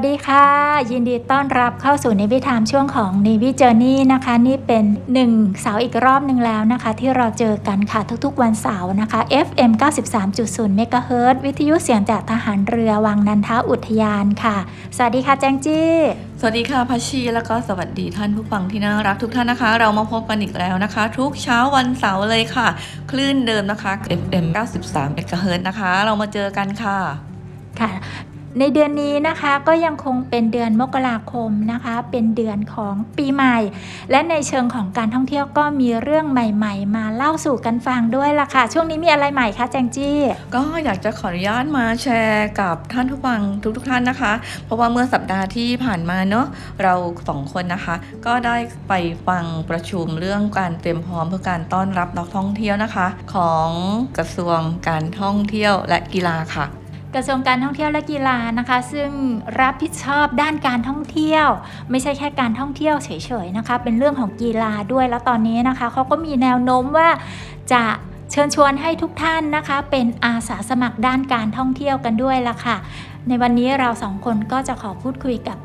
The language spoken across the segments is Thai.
สวัสดีค่ะ ยินดีต้อนรับเข้าสู่นิวิธามช่วงของ Navy Journey นะคะ นี่เป็นหนึ่งเสาร์อีกรอบหนึ่งแล้วนะคะ ที่เราเจอกันค่ะทุกๆวันเสาร์นะคะ FM 93.0 MHz วิทยุเสียงจากทหารเรือวังนันทอุทยานค่ะ สวัสดีค่ะแจงจี้สวัสดีค่ะพัชชีแล้วก็สวัสดีท่านผู้ฟังที่น่ารักทุกท่านนะคะ เรามาพบกันอีกแล้วนะคะ ทุกเช้าวันเสาร์เลยค่ะ คลื่นเดิมนะคะ FM 93 MHz นะคะ เรามาเจอกันค่ะค่ะ ในเดือนนี้นะคะก็ยังคงเป็นเดือนมกราคมนะคะ เป็นเดือนของปีใหม่ และในเชิงของการท่องเที่ยวก็มีเรื่องใหม่ ๆ มาเล่าสู่กันฟังด้วยล่ะค่ะ ช่วงนี้มีอะไรใหม่คะแจงจี้ ก็อยากจะขออนุญาตมาแชร์กับท่านผู้ฟังทุกๆทท่านนะคะ เพราะว่าเมื่อสัปดาห์ที่ผ่านมาเนาะเราสองคนนะคะ ก็ได้ไปฟังประชุมเรื่องการเตรียมพร้อมเพื่อการต้อนรับนักท่องเที่ยวนะคะ ของกระทรวงการท่องเที่ยวและกีฬาค่ะ กระทรวงการท่องเที่ยวและกีฬานะคะ ซึ่งรับผิดชอบด้านการท่องเที่ยว ไม่ใช่แค่การท่องเที่ยวเฉยๆนะคะ เป็นเรื่องของกีฬาด้วยแล้วตอนนี้นะคะเขาก็มีแนวโน้มว่าจะเชิญชวนให้ทุกท่านนะคะ เป็นอาสาสมัครด้านการท่องเที่ยวกันด้วยละค่ะ ในวันนี้เราสองคนก็จะขอพูดคุยกับ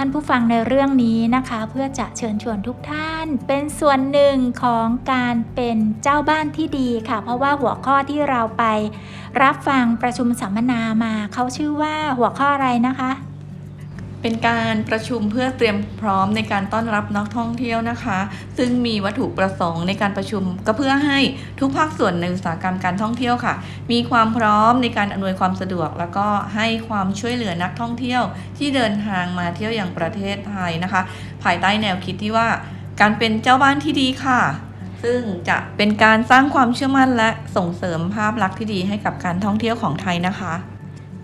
ท่านผู้ฟังในเรื่องนี้นะคะ เพื่อจะเชิญชวนทุกท่าน เป็นส่วนหนึ่งของการเป็นเจ้าบ้านที่ดีค่ะ เพราะว่าหัวข้อที่เราไป รับฟังประชุมสัมมนามาเขาชื่อว่าหัวข้ออะไรนะคะ เป็นการประชุมเพื่อเตรียมพร้อมในการต้อนรับนักท่องเที่ยวนะคะ ซึ่งมีวัตถุประสงค์ในการประชุมก็เพื่อให้ทุกภาคส่วนในอุตสาหกรรมการท่องเที่ยวค่ะ มีความพร้อมในการอำนวยความสะดวก แล้วก็ให้ความช่วยเหลือนักท่องเที่ยว ที่เดินทางมาเที่ยวอย่างประเทศไทยนะคะ ภายใต้แนวคิดที่ว่าการเป็นเจ้าบ้านที่ดีค่ะซึ่งจะเป็นการสร้างความเชื่อมั่นและส่งเสริมภาพลักษณ์ที่ดีให้กับการท่องเที่ยวของไทยนะคะ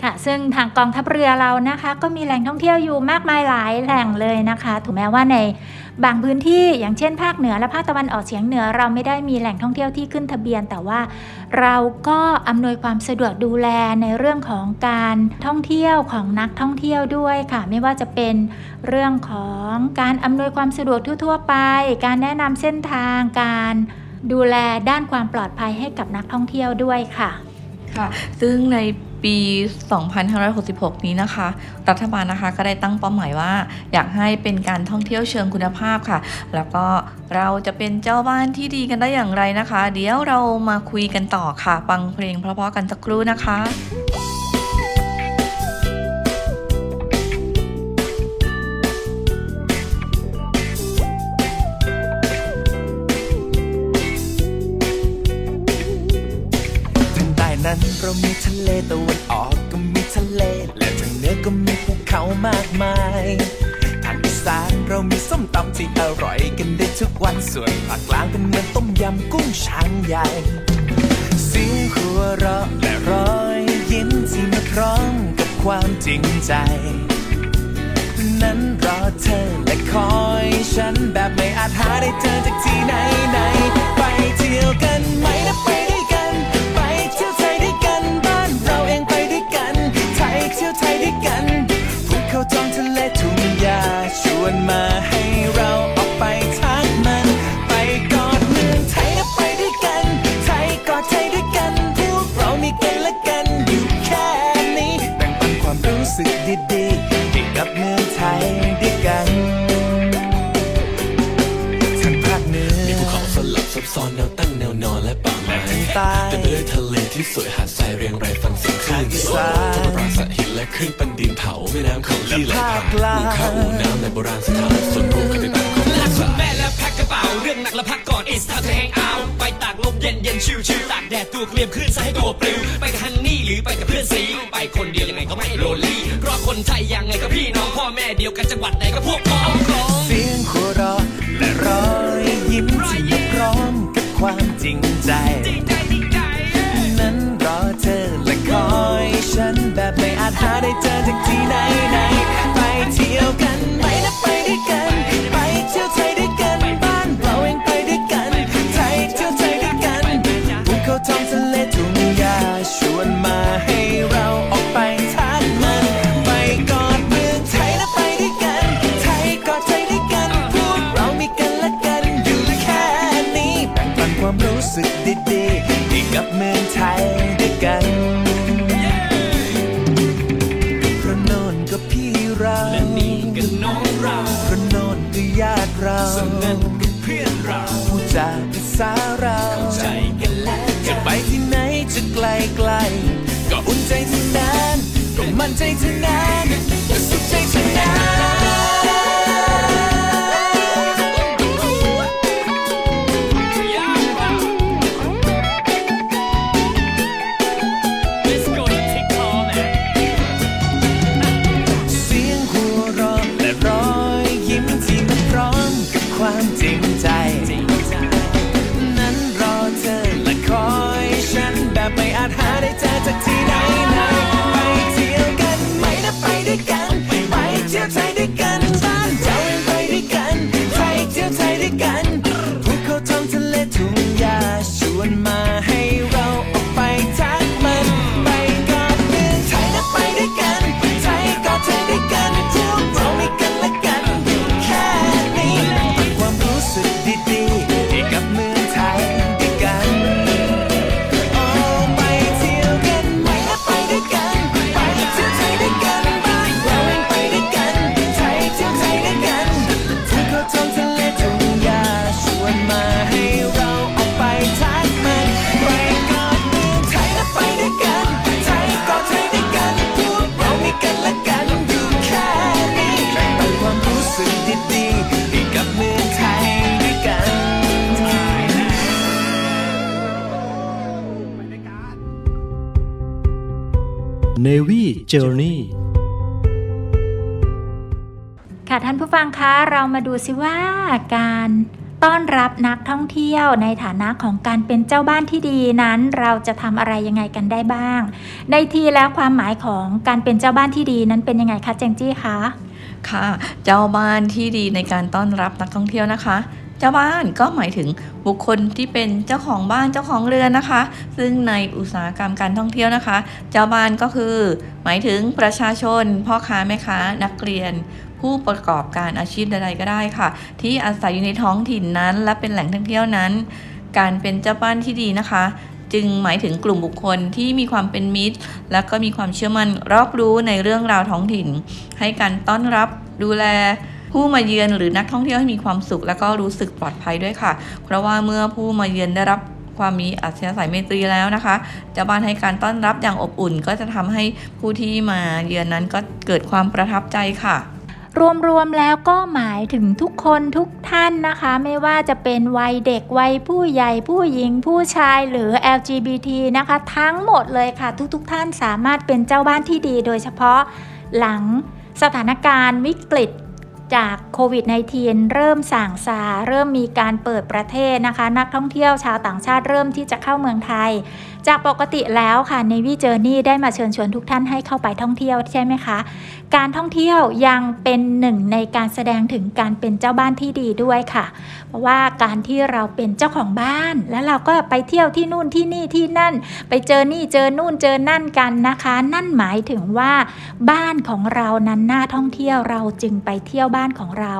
ค่ะซึ่งทางกองทัพเรือเรานะคะ ก็มีแหล่งท่องเที่ยวอยู่มากมายหลายแหล่งเลยนะคะถูกแม้ว่าในบางพื้นที่อย่างเช่น ภาคเหนือและภาคตะวันออกเฉียงเหนือ เราไม่ได้มีแหล่งท่องเที่ยวที่ขึ้นทะเบียน แต่ว่าเราก็อำนวยความสะดวกดูแลในเรื่องของการท่องเที่ยวของนักท่องเที่ยวด้วยค่ะ ไม่ว่าจะเป็นเรื่องของการอำนวยความสะดวกทั่ว ๆ ไป การแนะนำเส้นทางการดูแลด้านความปลอดภัยให้กับนักท่องเที่ยวด้วยค่ะค่ะ ซึ่งใน ปี 2566 นี้นะคะ รัฐบาลนะคะก็ได้ตั้งเป้าหมายว่า อยากให้เป็นการท่องเที่ยวเชิงคุณภาพค่ะ แล้วก็เราจะเป็นเจ้าบ้านที่ดีกันได้อย่างไรนะคะ เดี๋ยวเรามาคุยกันต่อค่ะฟังเพลงเพราะๆกันสักครู่นะคะ นั้นเรามีทะเลตะวันออกก็มีทะเล และทางเหนือก็มีภูเขามากมายทางอีสานเรามีส้มตำที่อร่อยกันได้ทุกวันส่วนภาคกลางเป็นเหมือนต้มยำกุ้งช้างใหญ่เสียงหัวเราะและรอยยิ้มที่มาพร้อมกับความจริงใจ นั้นรอเธอและคอยฉันแบบไม่อาจหาได้เจอจากที่ไหนไหนไปเที่ยวกันไหมนะไป วนมาให้เราออกไปทักมัน ไปกอดเมืองไทยนะไปด้วยกัน ไทยกอดไทยด้วยกันพวกเรามีกันและกันอยู่แค่นี้ แบ่งปันความรู้สึกดีๆให้กับเมืองไทยด้วยกันทางภาคเหนือมีภูเขาสลับซับซ้อนแนวตั้งแนวนอนและป่าไม้ทางตายเต็มไปด้วยทะเลที่สวยหาดท รายเรียงรายฟังเสียงคลื่นที่สวยธรรมปราสาทหินและคลื่นปันดินเผาแม่น้ำเขาที่ไหลผ่านอู่ข้าวอู่น้ำในโบราณสถานส่วนรวมคติตามของภาษาแม่และแพ็คกระเป๋าเรื่องหนักและพักก่อน it's time to hang out ไปตากลมเย็นเย็นชิวชิวตากแดดตัวเกลียมขึ้นซะให้ตัวปลิวไปกับฮันนี่หรือไปกับเพื่อนสีไปคนเดียวยังไงก็ไม่โรลลี่เพราะคนไทยยังไงก็พี่น้องพ่อแม่เดียวกันจังหวัดไหนก็พวกพ้องน้องเสียงหัวเราะและรอยยิ้มที่มาพร้อมกับความจริงใจ ฉันแบบไม่อาจหาได้เจอจากที่ไหนไหนไปเที่ยวกันไหมนะไปด้วยกัน ไปเที่ยวไทยด้วยกันบ้านเราเองไปด้วยกันไทยเที่ยวไทยด้วยกันภูเขาทองทะเลทุ่งหญ้าชวนมาให้เราออกไปทักมันไปกอดเมืองไทยนะไปด้วยกัน ไทยกอดไทยด้วยกันพวกเรามีกันและกันอยู่แค่นี้แบ่งปันความรู้สึกดีๆให้กับเมืองไทยด้วยกัน จากภาษาเราเข้าใจกันแล้วจะไปที่ไหนจะไกลไกล ก็อุ่นใจเท่านั้นก็มั่นใจเท่านั้น Navy Journey ค่ะท่านผู้ฟังคะเรามาดูซิว่าการต้อนรับนักท่องเที่ยวในฐานะของการเป็นเจ้าบ้านที่ดีนั้น เราจะทำอะไรยังไงกันได้บ้าง ในทีแล้วความหมายของการเป็นเจ้าบ้านที่ดีนั้นเป็นยังไงคะแจงจี้คะค่ะ เจ้าบ้านที่ดีในการต้อนรับนักท่องเที่ยวนะคะ เจ้าบ้านก็หมายถึงบุคคลที่เป็นเจ้าของบ้านเจ้าของเรือนนะคะ ซึ่งในอุตสาหกรรมการท่องเที่ยวนะคะ เจ้าบ้านก็คือ หมายถึงประชาชน พ่อค้าแม่ค้า นักเรียน ผู้ประกอบการอาชีพใดๆก็ได้ค่ะ ที่อาศัยอยู่ในท้องถิ่นนั้น และเป็นแหล่งท่องเที่ยวนั้น การเป็นเจ้าบ้านที่ดีนะคะจึงหมายถึงกลุ่มบุคคลที่มีความเป็นมิตร และก็มีความเชื่อมั่นรอบรู้ในเรื่องราวท้องถิ่น ให้การต้อนรับดูแล ผู้มาเยือนหรือนักท่องเที่ยวให้มีความสุข และก็รู้สึกปลอดภัยด้วยค่ะ เพราะว่าเมื่อผู้มาเยือนได้รับความมีอัธยาศัยเมตรีแล้วนะคะเจ้าบ้านให้การต้อนรับอย่างอบอุ่น ก็จะทำให้ผู้ที่มาเยือนนั้นก็เกิดความประทับใจค่ะรวมๆแล้วก็หมายถึงทุกคนทุกท่านนะคะ ไม่ว่าจะเป็นวัยเด็กวัยผู้ใหญ่ผู้หญิงผู้ชายหรือ LGBT นะคะ ทั้งหมดเลยค่ะ ทุกๆท่านสามารถเป็นเจ้าบ้านที่ดี โดยเฉพาะหลังสถานการณ์วิกฤต จากโควิด -19 เริ่มส่างซาเริ่มมีการเปิดประเทศนะคะ นักท่องเที่ยวชาวต่างชาติเริ่มที่จะเข้าเมืองไทย จากปกติแล้วค่ะ Navy Journey ได้มาเชิญชวนทุกท่านให้เข้าไปท่องเที่ยวใช่ไหมคะ การท่องเที่ยวยังเป็นหนึ่งในการแสดงถึงการเป็นเจ้าบ้านที่ดีด้วยค่ะ เพราะว่าการที่เราเป็นเจ้าของบ้าน แล้วเราก็ไปเที่ยวที่นู่นที่นี่ที่นั่น ไปเจอนี่เจอนู่นเจอนั่นกันนะคะ นั่นหมายถึงว่า บ้านของเรานั้นน่าท่องเที่ยวเราจึงไปเที่ยวบ้านของเรา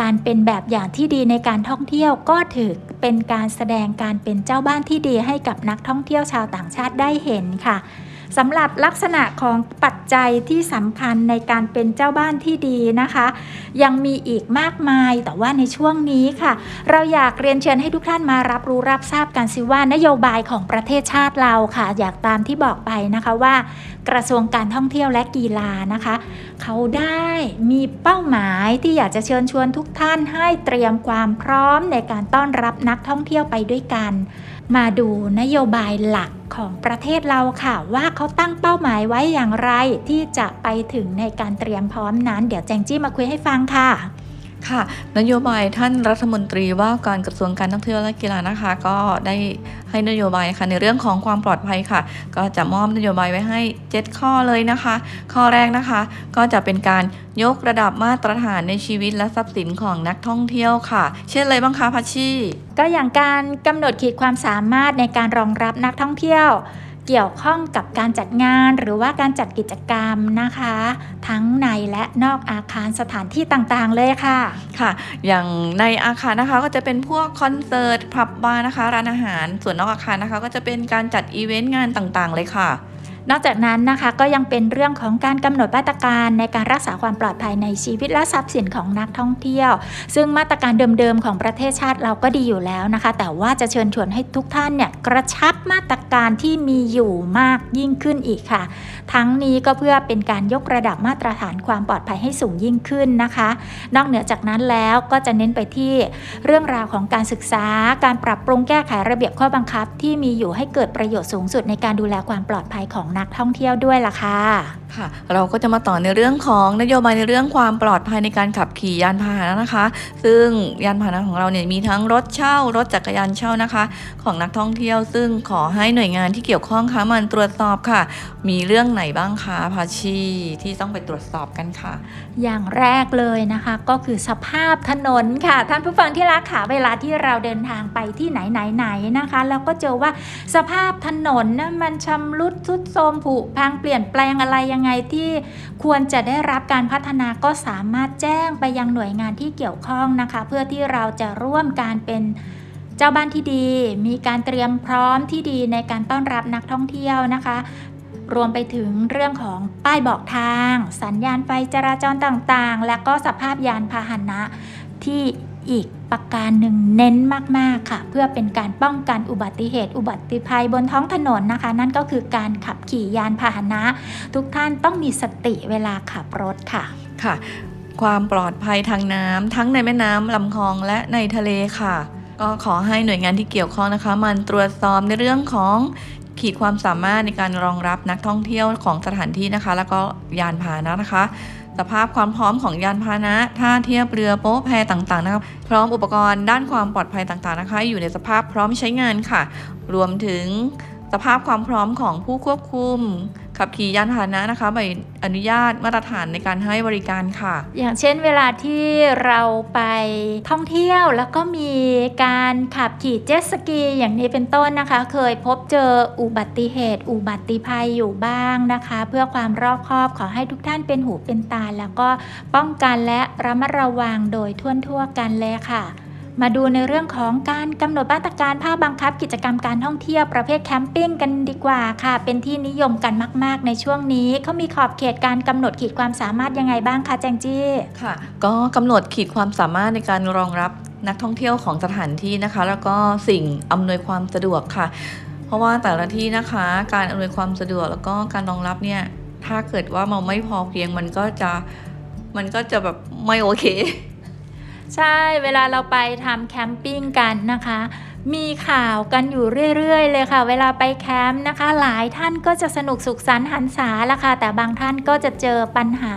การเป็นแบบอย่างที่ดีในการท่องเที่ยวก็ถือเป็นการแสดงการเป็นเจ้าบ้านที่ดีให้กับนักท่องเที่ยวชาวต่างชาติได้เห็นค่ะ สำหรับลักษณะของปัจจัยที่สำคัญในการเป็นเจ้าบ้านที่ดีนะคะ ยังมีอีกมากมายแต่ว่าในช่วงนี้ค่ะ เราอยากเรียนเชิญให้ทุกท่านมารับรู้รับทราบกันสิว่านโยบายของประเทศชาติเราค่ะ อยากตามที่บอกไปนะคะว่า กระทรวงการท่องเที่ยวและกีฬานะคะ เขาได้มีเป้าหมายที่อยากจะเชิญชวนทุกท่านให้เตรียมความพร้อมในการต้อนรับนักท่องเที่ยวไปด้วยกัน มาดูนโยบายหลักของประเทศเราค่ะ ว่าเขาตั้งเป้าหมายไว้อย่างไรที่จะไปถึงในการเตรียมพร้อมนั้น เดี๋ยวแจงจี้มาคุยให้ฟังค่ะ ค่ะนโยบายท่านรัฐมนตรีว่าการกระทรวงการท่องเที่ยวและกีฬานะคะ ก็ได้ให้นโยบายค่ะในเรื่องของความปลอดภัยค่ะ ก็จะมอบนโยบายไว้ให้ 7 ข้อเลยนะคะ ข้อแรกนะคะ ก็จะเป็นการยกระดับมาตรฐานในชีวิตและทรัพย์สินของนักท่องเที่ยวค่ะ เช่นอะไรบ้างคะพัชชีก็อย่างการกำหนดขีดความสามารถในการรองรับนักท่องเที่ยว เกี่ยวข้องกับการจัดงานหรือว่าการจัดกิจกรรมนะคะ ทั้งในและนอกอาคารสถานที่ต่างๆเลยค่ะค่ะ อย่างในอาคารนะคะก็จะเป็นพวกคอนเสิร์ตผับบาร์นะคะร้านอาหารส่วนนอกอาคารนะคะ ก็จะเป็นการจัดอีเวนต์งานต่างๆเลยค่ะ นอกจากนั้นนะคะก็ยังเป็นเรื่องของการกำหนดมาตรการในการรักษาความปลอดภัยในชีวิตและทรัพย์สินของนักท่องเที่ยว ซึ่งมาตรการเดิมๆของประเทศชาติเราก็ดีอยู่แล้วนะคะ แต่ว่าจะเชิญชวนให้ทุกท่านเนี่ยกระชับมาตรการที่มีอยู่มากยิ่งขึ้นอีกค่ะ ทั้งนี้ก็เพื่อเป็นการยกระดับมาตรฐานความปลอดภัยให้สูงยิ่งขึ้นนะคะ นอกเหนือจากนั้นแล้วก็จะเน้นไปที่เรื่องราวของการศึกษา การปรับปรุงแก้ไขระเบียบข้อบังคับ ที่มีอยู่ให้เกิดประโยชน์สูงสุดในการดูแลความปลอดภัยของนักท่องเที่ยวด้วยล่ะค่ะค่ะ เราก็จะมาต่อในเรื่องของนโยบายในเรื่องความปลอดภัยในการขับขี่ยานพาหนะนะคะ ซึ่งยานพาหนะของเราเนี่ยมีทั้งรถเช่ารถจักรยานเช่านะคะ ของนักท่องเที่ยว ซึ่งขอให้หน่วยงานที่เกี่ยวข้องคะมันตรวจสอบค่ะ มีเรื่องไหนบ้างคะพาชีที่ต้องไปตรวจสอบกันค่ะ อย่างแรกเลยนะคะ ก็คือสภาพถนนค่ะ ท่านผู้ฟังที่รักค่ะเวลาที่เราเดินทางไปที่ไหนไหนไหนๆนะคะ แล้วก็เจอว่าสภาพถนนนะมันชำรุดทรุดโทรมผุพังเปลี่ยนแปลงอะไรยังไงที่ควรจะได้รับการพัฒนาก็สามารถแจ้งไปยังหน่วยงานที่เกี่ยวข้องนะคะ เพื่อที่เราจะร่วมการเป็นเจ้าบ้านที่ดี มีการเตรียมพร้อมที่ดีในการต้อนรับนักท่องเที่ยวนะคะ รวมไปถึงเรื่องของป้ายบอกทาง สัญญาณไฟจราจรต่างๆ และก็สภาพยานพาหนะที่ อีกประการหนึ่งเน้นมากๆค่ะ เพื่อเป็นการป้องกันอุบัติเหตุ อุบัติภัยบนท้องถนนนะคะ นั่นก็คือการขับขี่ยานพาหนะ ทุกท่านต้องมีสติเวลาขับรถค่ะค่ะ ความปลอดภัยทางน้ำทั้งในแม่น้ำลำคลองและในทะเลค่ะ ก็ขอให้หน่วยงานที่เกี่ยวข้องนะคะ มันตรวจสอบในเรื่องของขีดความสามารถในการรองรับนักท่องเที่ยวของสถานที่นะคะ แล้วก็ยานพาหนะนะคะ สภาพความพร้อมของยานพาหนะท่าเทียบเรือโป๊ะแพต่างๆนะครับพร้อมอุปกรณ์ด้านความปลอดภัยต่างๆนะคะ อยู่ในสภาพพร้อมใช้งานค่ะ รวมถึงสภาพความพร้อมของผู้ควบคุม ขับขี่ยานพาหนะนะคะใบอนุญาตมาตรฐานในการให้บริการค่ะ อย่างเช่นเวลาที่เราไปท่องเที่ยวแล้วก็มีการขับขี่เจ็ตสกีอย่างนี้เป็นต้นนะคะ เคยพบเจออุบัติเหตุ อุบัติภัยอยู่บ้างนะคะ เพื่อความรอบคอบขอให้ทุกท่านเป็นหูเป็นตา แล้วก็ป้องกันและระมัดระวังโดยทั่วทั่วๆกันเลยค่ะ มาดูในเรื่องของการกำหนดมาตรการภาคบังคับ กิจกรรมการท่องเที่ยวประเภทแคมปิ้งกันดีกว่าค่ะ เป็นที่นิยมกันมาก ๆ ในช่วงนี้เขามีขอบเขตการกำหนดขีดความสามารถยังไงบ้างคะแจงจี้ค่ะ ก็กำหนดขีดความสามารถในการรองรับนักท่องเที่ยวของสถานที่นะคะ แล้วก็สิ่งอำนวยความสะดวกค่ะ เพราะว่าแต่ละที่นะคะการอำนวยความสะดวกแล้วก็การรองรับเนี่ยถ้าเกิดว่ามันไม่พอเพียงมันก็จะมันก็จะแบบไม่โอเค ใช่เวลาเราไปทำแคมปิ้งกันนะคะ มีข่าวกันอยู่เรื่อยๆ เลยค่ะ เวลาไปแคมป์นะคะ หลายท่านก็จะสนุกสุขสันต์หันษาละค่ะ แต่บางท่านก็จะเจอปัญหา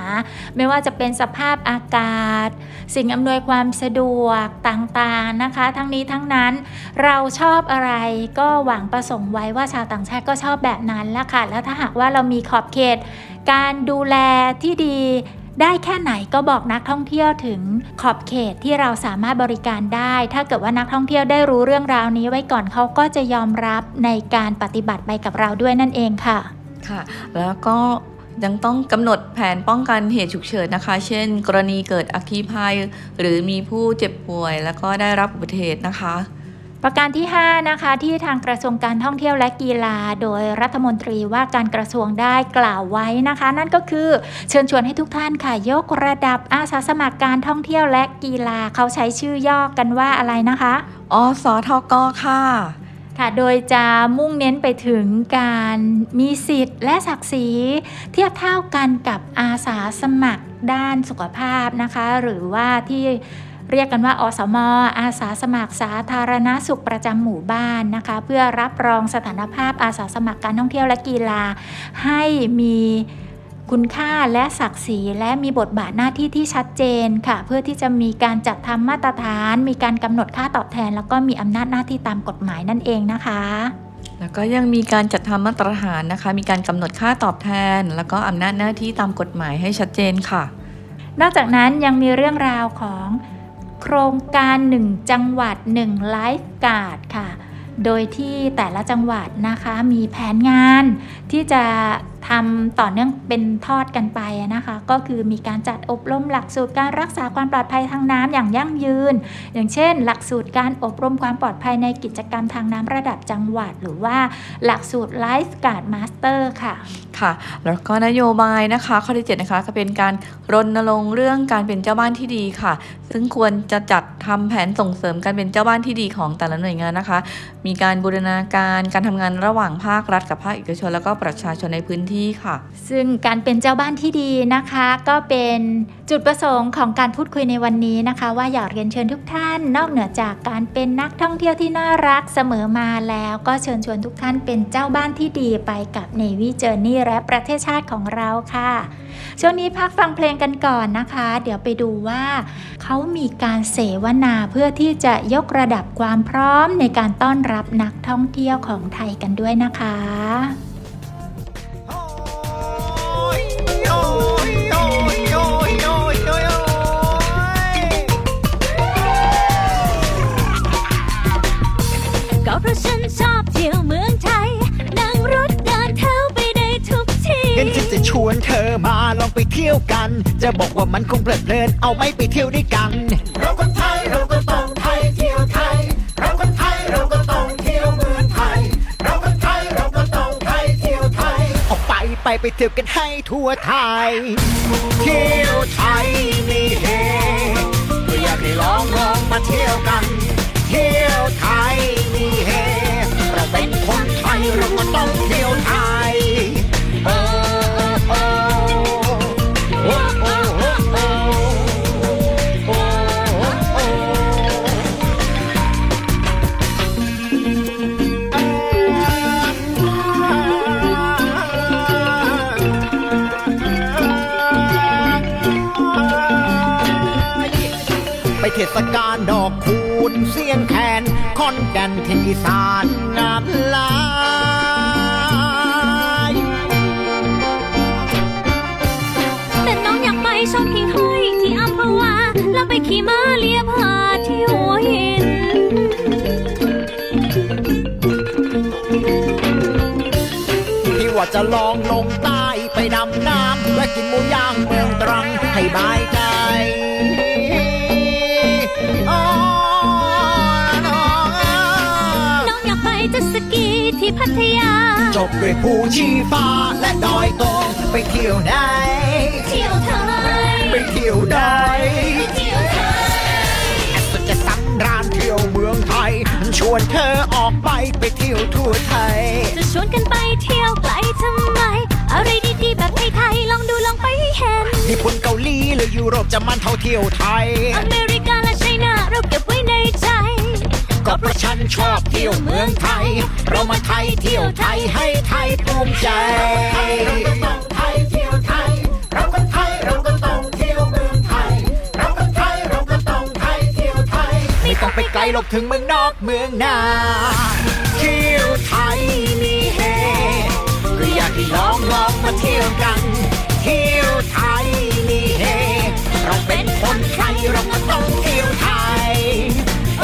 ไม่ว่าจะเป็นสภาพอากาศ สิ่งอำนวยความสะดวกต่างๆนะคะ ทั้งนี้ทั้งนั้นเราชอบอะไรก็หวังประสงค์ไว้ว่าชาวต่างชาติก็ชอบแบบนั้นละค่ะ แล้วถ้าหากว่าเรามีขอบเขตการดูแลที่ดี ได้แค่ไหนก็บอกนักท่องเที่ยวถึงขอบเขตที่เราสามารถบริการได้ ถ้าเกิดว่านักท่องเที่ยวได้รู้เรื่องราวนี้ไว้ก่อนเขาก็จะยอมรับในการปฏิบัติไปกับเราด้วยนั่นเองค่ะค่ะ แล้วก็ยังต้องกำหนดแผนป้องกันเหตุฉุกเฉินนะคะ เช่น กรณีเกิดอัคคีภัย หรือมีผู้เจ็บป่วย แล้วก็ได้รับอุบัติเหตุนะคะ ประการที่ 5 นะคะ ที่ทางกระทรวงการท่องเที่ยวและกีฬา โดยรัฐมนตรีว่าการกระทรวงได้กล่าวไว้นะคะ นั่นก็คือเชิญชวนให้ทุกท่านค่ะยกระดับอาสาสมัครการท่องเที่ยวและกีฬาเขาใช้ชื่อย่อกันว่าอะไรนะคะอสทกค่ะค่ะ โดยจะมุ่งเน้นไปถึงการมีสิทธิ์และศักดิ์ศรีเทียบเท่ากันกับอาสาสมัครด้านสุขภาพนะคะ หรือว่าที่ เรียกกันว่าอสมอาสาสมัครสาธารณสุขประจำหมู่บ้านนะคะ เพื่อรับรองสถานภาพอาสาสมัครการท่องเที่ยวและกีฬา ให้มีคุณค่าและศักดิ์ศรีและมีบทบาทหน้าที่ที่ชัดเจนค่ะ เพื่อที่จะมีการจัดทำมาตรฐาน มีการกำหนดค่าตอบแทน แล้วก็มีอำนาจหน้าที่ตามกฎหมายนั่นเองนะคะแล้วก็ยังมีการจัดทำมาตรฐานนะคะ มีการกำหนดค่าตอบแทน แล้วก็อำนาจหน้าที่ตามกฎหมายให้ชัดเจนค่ะ นอกจากนั้นยังมีเรื่องราวของ โครงการ 1 จังหวัด1ไลฟ์การ์ดค่ะ โดยที่แต่ละจังหวัดนะคะมีแผนงานที่จะ ทำต่อเนื่องเป็นทอดกันไปนะคะ ก็คือมีการจัดอบรมหลักสูตรการรักษาความปลอดภัยทางน้ำอย่างยั่งยืน อย่างเช่น หลักสูตรการอบรมความปลอดภัยในกิจกรรมทางน้ำระดับจังหวัด หรือว่าหลักสูตร lifeguard master ค่ะค่ะ แล้วก็นโยบายนะคะ ข้อที่7นะคะก็เป็นการรณรงค์เรื่องการเป็นเจ้าบ้านที่ดีค่ะ ซึ่งควรจะจัดทำแผนส่งเสริมการเป็นเจ้าบ้านที่ดีของแต่ละหน่วยงานนะคะ มีการบูรณาการการทำงานระหว่างภาครัฐกับภาคเอกชน แล้วก็ประชาชนในพื้นที่ค่ะ ซึ่งการเป็นเจ้าบ้านที่ดีนะคะ ก็เป็นจุดประสงค์ของการพูดคุยในวันนี้นะคะ ว่าอยากเรียนเชิญทุกท่าน นอกเหนือจากการเป็นนักท่องเที่ยวที่น่ารักเสมอมาแล้ว ก็เชิญชวนทุกท่านเป็นเจ้าบ้านที่ดีไปกับ Navy Journey และประเทศชาติของเราค่ะช่วงนี้พักฟังเพลงกันก่อนนะคะ เดี๋ยวไปดูว่า เขามีการเสวนาเพื่อที่จะยกระดับความพร้อมในการต้อนรับนักท่องเที่ยวของไทยกันด้วยนะคะ วนเธอมาลองไปเที่ยวกัน จะบอกว่ามันคงเพลิดเพลินเอาไหม่ไปเที่ยวด้วยกัน เราคนไทยเราก็ต้องไทยเที่ยวไทย เราคนไทยเราก็ต้องเที่ยวเมืองไทย เราคนไทยเราก็ต้องไทยเที่ยวไทย ออกไปไปไปเที่ยวกันให้ทั่วไทย เที่ยวไทยนี่เฮก็อยากให้ลองลองมาเที่ยวกัน เที่ยวไทยนี่เฮเราเป็นคนไทยเราก็ต้องเที่ยวไทย เสียงแคนคอนแก่นที่อีสานงามหลายแต่น้องอยากไปชมหิ่งห้อยที่อัมพวาแล้วไปขี่ม้าเลียผาที่หัวหินที่ว่าจะลองลงใต้ไปดำน้ำและกินหมูย่างเมืองตรังให้บายใจ พัทยา จบด้วยภูชีฟ้าและดอยตองไปเที่ยวไหน เที่ยวไทยไปเที่ยวได้เที่ยวไทยแอดจะสำราญเที่ยวเมืองไทย ชวนเธอออกไปไปเที่ยวทั่วไทย จะชวนกันไปเที่ยวไกลทำไม อะไรดีๆแบบไทยๆลองดูลองไปให้เห็น ญี่ปุ่นเกาหลีหรือยุโรปจะมันเท่าเที่ยวไทย อเมริกาและไชน่าเราเก็บไว้ในใจ ก็เพราะฉันชอบเที่ยวเมืองไทย เรามาไทยเที่ยวไทยให้ไทยภูมิใจเราก็ต้องไทยเที่ยวไทย เราก็ไทยเราก็ต้องเที่ยวเมืองไทย เราก็ไทยเราก็ต้องไทยเที่ยวไทย ไม่ต้องไปไกลหรอกถึงเมืองนอกเมืองนาเที่ยวไทยมีเฮก็อยากให้ลองลองมาเที่ยวกัน เที่ยวไทยมีเฮเราเป็นคนไทยเราก็ต้องเที่ยวไทยโ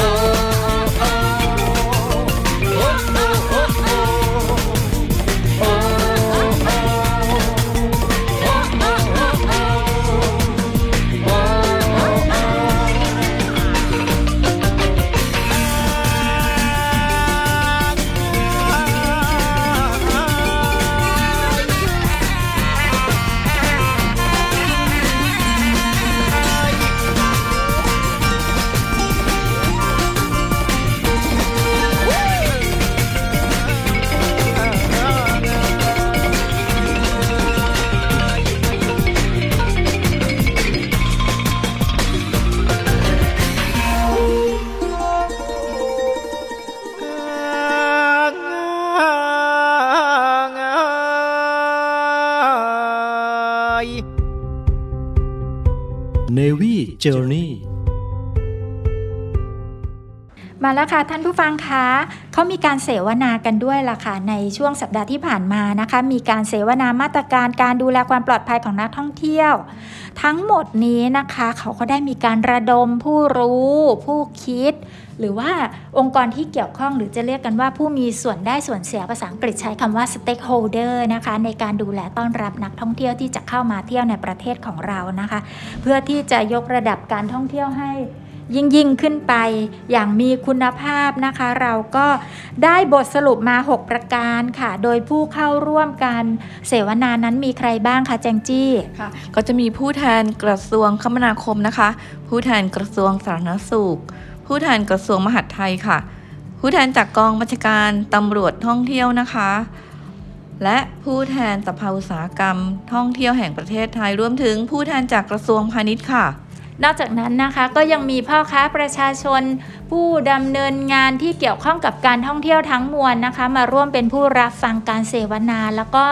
แล้วค่ะท่านผู้ฟังคะเขามีการเสวนากันด้วยล่ะค่ะในช่วงสัปดาห์ที่ผ่านมานะคะ มีการเสวนามาตรการการดูแลความปลอดภัยของนักท่องเที่ยว ทั้งหมดนี้นะคะเขาก็ได้มีการระดมผู้รู้ ผู้คิด หรือว่าองค์กรที่เกี่ยวข้องหรือจะเรียกกันว่าผู้มีส่วนได้ส่วนเสียภาษาอังกฤษใช้คำว่า stakeholder นะคะในการดูแลต้อนรับนักท่องเที่ยวที่จะเข้ามาเที่ยวในประเทศของเรานะคะ เพื่อที่จะยกระดับการท่องเที่ยวให้ ยิ่งยิ่งขึ้นไปอย่างมีคุณภาพนะคะ เราก็ได้บทสรุปมา 6 ประการค่ะ โดยผู้เข้าร่วมการเสวนานั้นมีใครบ้างคะแจงจี้ค่ะ ก็จะมีผู้แทนกระทรวงคมนาคมนะคะ ผู้แทนกระทรวงสาธารณสุข ผู้แทนกระทรวงมหาดไทยค่ะ ผู้แทนจากกองบัญชาการตำรวจท่องเที่ยวนะคะและผู้แทนสภาอุตสาหกรรมท่องเที่ยวแห่งประเทศไทยรวมถึงผู้แทนจากกระทรวงพาณิชย์ค่ะ นอกจากนั้นนะคะก็ยังมีพ่อค้าประชาชน ผู้ดำเนินงานที่เกี่ยวข้องกับการท่องเที่ยวทั้งมวลนะคะ มาร่วมเป็นผู้รับฟังการเสวนา แล้วก็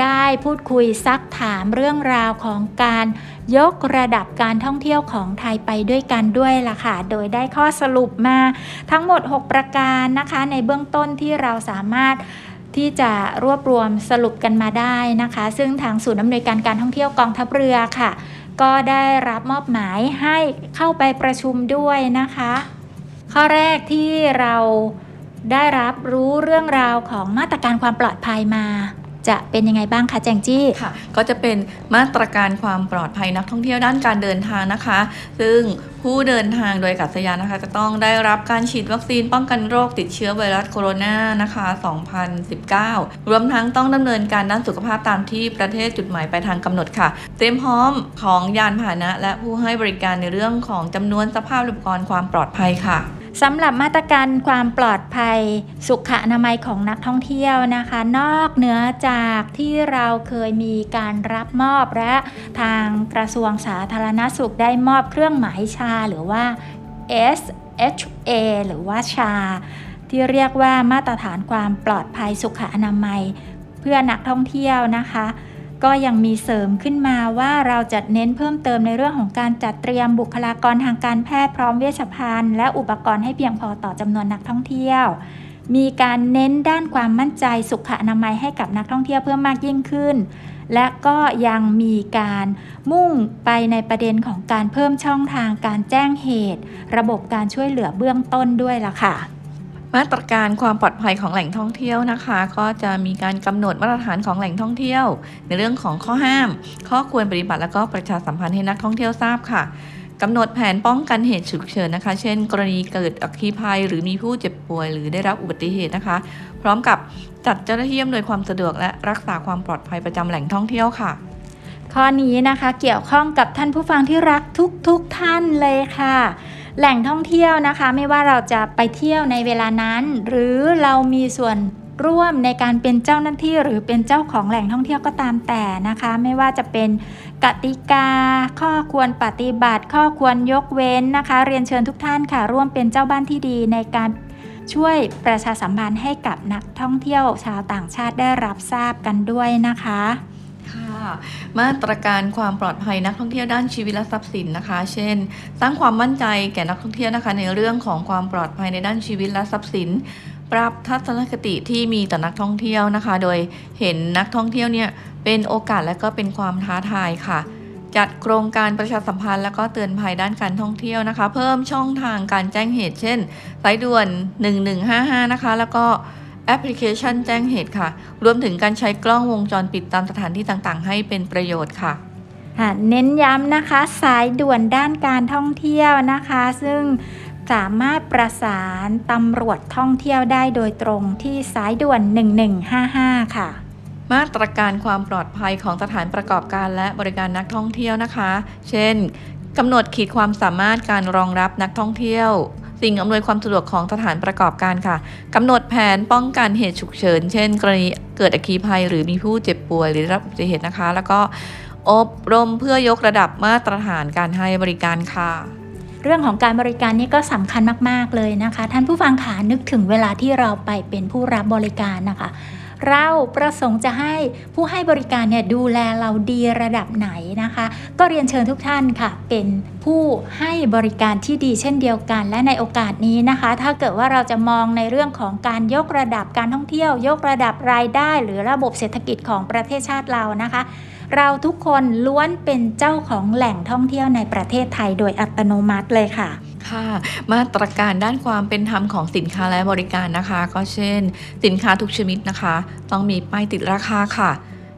ได้พูดคุยซักถามเรื่องราวของการยกระดับการท่องเที่ยวของไทยไปด้วยกันด้วยล่ะค่ะ โดยได้ข้อสรุปมาทั้งหมด 6 ประการนะคะ ในเบื้องต้นที่เราสามารถที่จะรวบรวมสรุปกันมาได้นะคะ ซึ่งทางศูนย์อำนวยการการท่องเที่ยวกองทัพเรือค่ะ ก็ได้รับมอบหมายให้เข้าไปประชุมด้วยนะคะ ข้อแรกที่เราได้รับรู้เรื่องราวของมาตรการความปลอดภัยมา จะเป็นยังไงบ้างคะแจงจี้ค่ะก็จะเป็นมาตรการความปลอดภัยนักท่องเที่ยวด้านการเดินทางนะคะ ซึ่งผู้เดินทางโดยอากาศยานนะคะจะต้องได้รับการฉีดวัคซีนป้องกันโรคติดเชื้อไวรัสโคโรนานะคะ 2019 รวมทั้งต้องดำเนินการด้านสุขภาพตามที่ประเทศจุดหมายปลายทางกำหนดค่ะ เตรียมพร้อมของยานพาหนะ และผู้ให้บริการในเรื่องของจำนวนสภาพอุปกรณ์ความปลอดภัยค่ะ สำหรับมาตรการความปลอดภัย สุขอนามัยของนักท่องเที่ยวนะคะ นอกเหนือจากที่เราเคยมีการรับมอบและทางกระทรวงสาธารณสุขได้มอบเครื่องหมายชาหรือว่า SHA หรือว่าชา ที่เรียกว่ามาตรฐานความปลอดภัยสุขอนามัย เพื่อนักท่องเที่ยวนะคะ ก็ยังมีเสริมขึ้นมาว่าเราจะเน้นเพิ่มเติมในเรื่องของการจัดเตรียมบุคลากรทางการแพทย์พร้อมเวชภัณฑ์ และอุปกรณ์ให้เพียงพอต่อจำนวนนักท่องเที่ยว มีการเน้นด้านความมั่นใจสุขอนามัยให้กับนักท่องเที่ยวเพิ่มมากยิ่งขึ้น และก็ยังมีการมุ่งไปในประเด็นของการเพิ่มช่องทางการแจ้งเหตุ ระบบการช่วยเหลือเบื้องต้นด้วยล่ะค่ะ มาตรการความปลอดภัยของแหล่งท่องเที่ยวนะคะ ก็จะมีการกำหนดมาตรฐานของแหล่งท่องเที่ยว ในเรื่องของข้อห้าม ข้อควรปฏิบัติและก็ประชาสัมพันธ์ให้นักท่องเที่ยวทราบค่ะกำหนดแผนป้องกันเหตุฉุกเฉินนะคะ เช่น กรณีเกิดอัคคีภัย หรือมีผู้เจ็บป่วย หรือได้รับอุบัติเหตุนะคะ พร้อมกับจัดเจ้าหน้าที่อำนวยความสะดวกและรักษาความปลอดภัยประจำแหล่งท่องเที่ยวค่ะ ข้อนี้นะคะเกี่ยวข้องกับท่านผู้ฟังที่รักทุกๆทท่านเลยค่ะ แหล่งท่องเที่ยวนะคะ ไม่ว่าเราจะไปเที่ยวในเวลานั้น หรือเรามีส่วนร่วมในการเป็นเจ้าหน้าที่ หรือเป็นเจ้าของแหล่งท่องเที่ยวก็ตามแต่นะคะ ไม่ว่าจะเป็นกติกา ข้อควรปฏิบัติ ข้อควรยกเว้นนะคะ เรียนเชิญทุกท่านค่ะ ร่วมเป็นเจ้าบ้านที่ดีในการช่วยประชาสัมพันธ์ให้กับนักท่องเที่ยวชาวต่างชาติได้รับทราบกันด้วยนะคะ มาตรการความปลอดภัยนักท่องเที่ยวด้านชีวิตและทรัพย์สินนะคะ เช่น สร้างความมั่นใจแก่นักท่องเที่ยวนะคะ ในเรื่องของความปลอดภัยในด้านชีวิตและทรัพย์สิน ปรับทัศนคติที่มีต่อนักท่องเที่ยวนะคะ โดยเห็นนักท่องเที่ยวเนี่ยเป็นโอกาสและก็เป็นความท้าทายค่ะจัดโครงการประชาสัมพันธ์ และก็เตือนภัยด้านการท่องเที่ยวนะคะ เพิ่มช่องทางการแจ้งเหตุ เช่น สายด่วน 1155 นะคะ แล้วก็ แอปพลิเคชันแจ้งเหตุค่ะ รวมถึงการใช้กล้องวงจรปิดตามสถานที่ต่างๆ ให้เป็นประโยชน์ค่ะค่ะเน้นย้ำนะคะ สายด่วนด้านการท่องเที่ยวนะคะ ซึ่งสามารถประสานตำรวจท่องเที่ยวได้โดยตรงที่สายด่วน 1155 ค่ะ มาตรการความปลอดภัยของสถานประกอบการและบริการนักท่องเที่ยวนะคะ เช่นกำหนดขีดความสามารถการรองรับนักท่องเที่ยว สิ่งอำนวยความสะดวกของสถานประกอบการค่ะกำหนดแผนป้องกันเหตุฉุกเฉิน เช่น กรณีเกิดอัคคีภัย หรือมีผู้เจ็บป่วยหรือได้รับอุบัติเหตุนะคะ แล้วก็อบรมเพื่อยกระดับมาตรฐานการให้บริการค่ะ เรื่องของการบริการนี่ก็สำคัญมาก ๆ เลยนะคะ ท่านผู้ฟังขานึกถึงเวลาที่เราไปเป็นผู้รับบริการนะคะ เราประสงค์จะให้ผู้ให้บริการเนี่ยดูแลเราดีระดับไหนนะคะ ก็เรียนเชิญทุกท่านค่ะ เป็นผู้ให้บริการที่ดีเช่นเดียวกัน และในโอกาสนี้นะคะ ถ้าเกิดว่าเราจะมองในเรื่องของการยกระดับการท่องเที่ยว ยกระดับรายได้ หรือระบบเศรษฐกิจของประเทศชาติเรานะคะเราทุกคนล้วนเป็นเจ้าของแหล่งท่องเที่ยวในประเทศไทยโดยอัตโนมัติเลยค่ะค่ะมาตรการด้านความเป็นธรรมของสินค้าและบริการนะคะ ก็เช่น สินค้าทุกชนิดนะคะ ต้องมีป้ายติดราคาค่ะ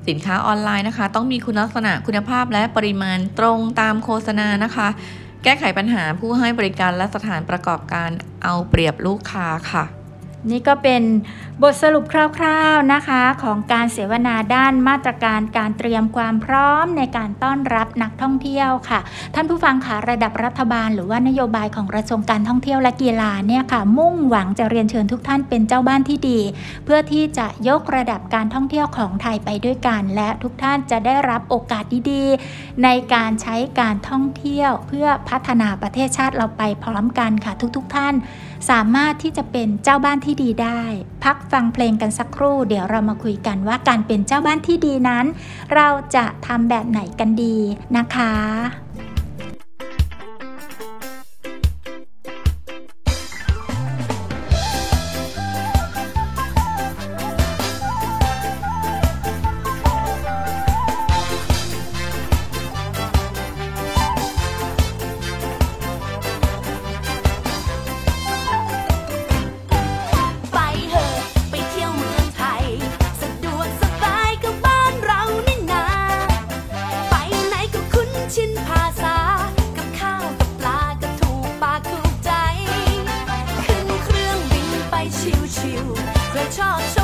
สินค้าออนไลน์นะคะ ต้องมีคุณลักษณะคุณภาพและปริมาณตรงตามโฆษณานะคะ แก้ไขปัญหาผู้ให้บริการและสถานประกอบการเอาเปรียบลูกค้าค่ะ นี่ก็เป็นบทสรุปคร่าวๆนะคะ ของการเสวนาด้านมาตรการการเตรียมความพร้อมในการต้อนรับนักท่องเที่ยวค่ะ ท่านผู้ฟังค่ะระดับรัฐบาล หรือว่านโยบายของกระทรวงการท่องเที่ยวและกีฬาเนี่ยค่ะ มุ่งหวังจะเรียนเชิญทุกท่านเป็นเจ้าบ้านที่ดี เพื่อที่จะยกระดับการท่องเที่ยวของไทยไปด้วยกัน และทุกท่านจะได้รับโอกาสดีๆ ในการใช้การท่องเที่ยว เพื่อพัฒนาประเทศชาติเราไปพร้อมกันค่ะทุก ๆ ท่าน สามารถที่จะเป็นเจ้าบ้านที่ดีได้ พักฟังเพลงกันสักครู่ เดี๋ยวเรามาคุยกันว่าการเป็นเจ้าบ้านที่ดีนั้น เราจะทำแบบไหนกันดีนะคะ นไปชิ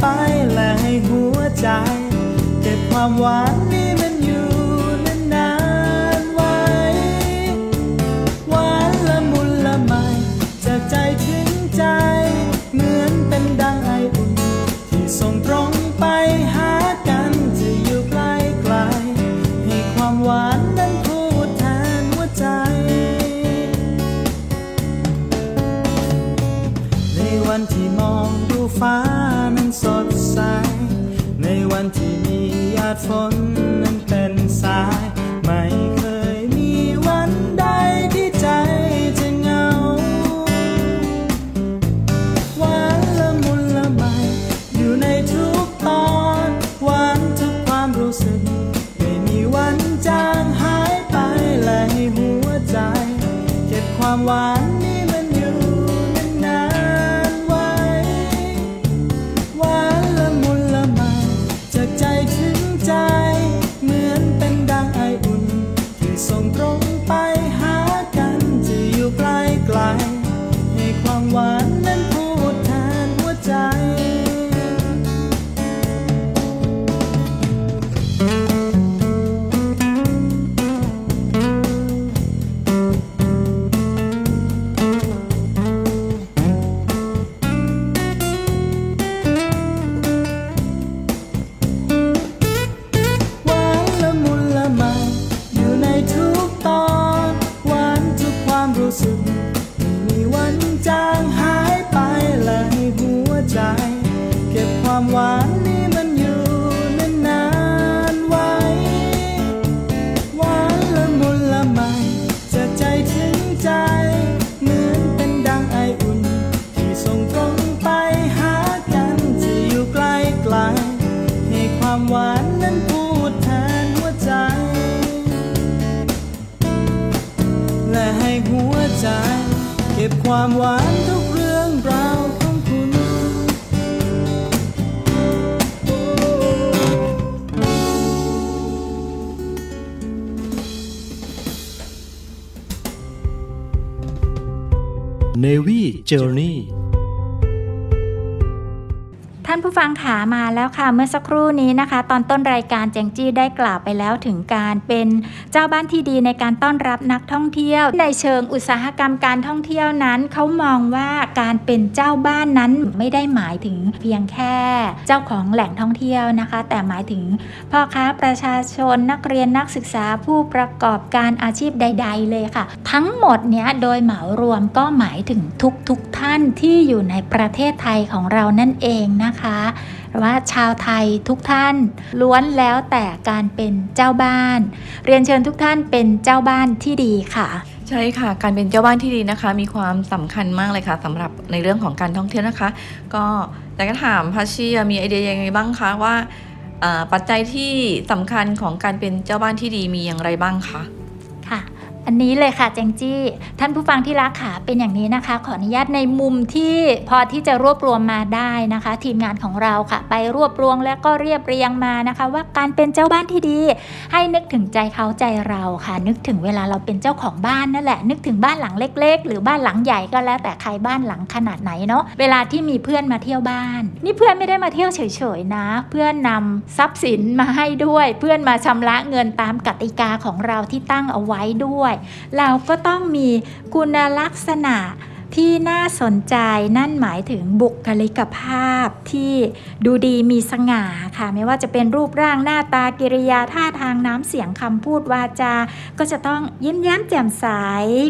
ไปและให้หัวใจ เก็บความหวานนี้ มีห เมื่อสักครู่นี้นะคะ ตอนต้นรายการแจงจี้ได้กล่าวไปแล้วถึงการเป็นเจ้าบ้านที่ดีในการต้อนรับนักท่องเที่ยว ในเชิงอุตสาหกรรมการท่องเที่ยวนั้นเขามองว่าการเป็นเจ้าบ้านนั้นไม่ได้หมายถึงเพียงแค่เจ้าของแหล่งท่องเที่ยวนะคะ แต่หมายถึงพ่อค้าประชาชนนักเรียนนักศึกษาผู้ประกอบการอาชีพใด ๆ เลยค่ะ ทั้งหมดเนี้ยโดยเหมารวมก็หมายถึงทุกๆทท่านที่อยู่ในประเทศไทยของเรานั่นเองนะคะ ว่าชาวไทยทุกท่านล้วนแล้วแต่การเป็นเจ้าบ้าน เรียนเชิญทุกท่านเป็นเจ้าบ้านที่ดีค่ะใช่ค่ะ การเป็นเจ้าบ้านที่ดีนะคะ มีความสำคัญมากเลยค่ะสำหรับในเรื่องของการท่องเที่ยวนะคะ ก็แต่ก็ถามพัชชีมีไอเดียยังไงบ้างคะว่าอ่าปัจจัยที่สำคัญของการเป็นเจ้าบ้านที่ดีมีอย่างไรบ้างคะค่ะ อันนี้เลยค่ะแจงจี้ ท่านผู้ฟังที่รักค่ะเป็นอย่างนี้นะคะ ขออนุญาตในมุมที่พอที่จะรวบรวมมาได้นะคะ ทีมงานของเราค่ะ ไปรวบรวมและก็เรียบเรียงมานะคะ ว่าการเป็นเจ้าบ้านที่ดี ให้นึกถึงใจเขาใจเราค่ะ นึกถึงเวลาเราเป็นเจ้าของบ้านนั่นแหละ นึกถึงบ้านหลังเล็ก ๆ หรือบ้านหลังใหญ่ก็แล้ว แต่ใครบ้านหลังขนาดไหนเนาะเวลาที่มีเพื่อนมาเที่ยวบ้าน นี่เพื่อนไม่ได้มาเที่ยวเฉยๆนะ เพื่อนนำทรัพย์สินมาให้ด้วย เพื่อนมาชำระเงินตามกติกาของเราที่ตั้งเอาไว้ด้วยเราก็ต้องมีคุณลักษณะที่น่าสนใจนั่นหมายถึงบุคลิกภาพที่ดูดีมีสง่าค่ะ ไม่ว่าจะเป็นรูปร่างหน้าตากิริยาท่าทางน้ำเสียงคำพูดวาจา ก็จะต้องยิ้มแย้มแจ่มใส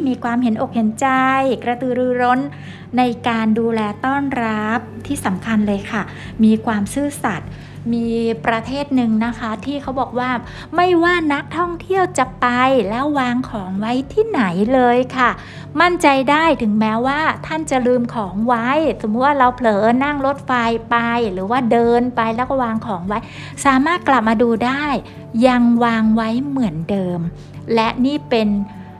มีความเห็นอกเห็นใจ กระตือรือร้น ในการดูแลต้อนรับที่สำคัญเลยค่ะ มีความซื่อสัตย์ มีประเทศหนึ่งนะคะที่เขาบอกว่าไม่ว่านักท่องเที่ยวจะไปแล้ววางของไว้ที่ไหนเลยค่ะ มั่นใจได้ถึงแม้ว่าท่านจะลืมของไว้ สมมติว่าเราเผลอนั่งรถไฟไป หรือว่าเดินไปแล้วก็วางของไว้ สามารถกลับมาดูได้ ยังวางไว้เหมือนเดิม และนี่เป็น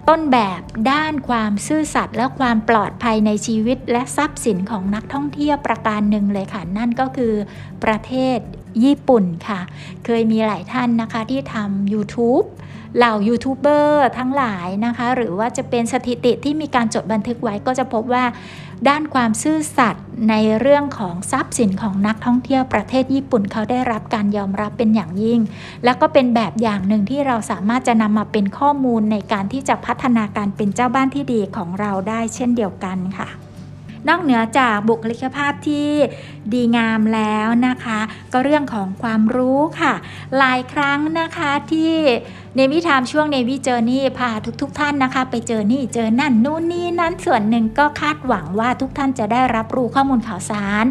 ต้นแบบด้านความซื่อสัตย์และความปลอดภัยในชีวิตและทรัพย์สินของนักท่องเที่ยวประการหนึ่งเลยค่ะ นั่นก็คือประเทศญี่ปุ่นค่ะ เคยมีหลายท่านนะคะที่ทำ YouTube เหล่ายูทูบเบอร์ทั้งหลายนะคะ หรือว่าจะเป็นสถิติที่มีการจดบันทึกไว้ก็จะพบว่า ด้านความซื่อสัตย์ในเรื่องของทรัพย์สินของนักท่องเที่ยวประเทศญี่ปุ่นเขาได้รับการยอมรับเป็นอย่างยิ่ง แล้วก็เป็นแบบอย่างหนึ่งที่เราสามารถจะนำมาเป็นข้อมูลในการที่จะพัฒนาการเป็นเจ้าบ้านที่ดีของเราได้เช่นเดียวกันค่ะ นอกเหนือจากบุคลิกภาพที่ดีงามแล้วนะคะ ก็เรื่องของความรู้ค่ะ หลายครั้งนะคะที่เนวิทามช่วงเนวิเจอร์นี่พาทุกๆทท่านนะคะ ไปเจอนี่เจอนั่นนู่นนี่นั้นส่วนหนึ่งก็คาดหวังว่าทุกท่านจะได้รับรู้ข้อมูลข่าวสาร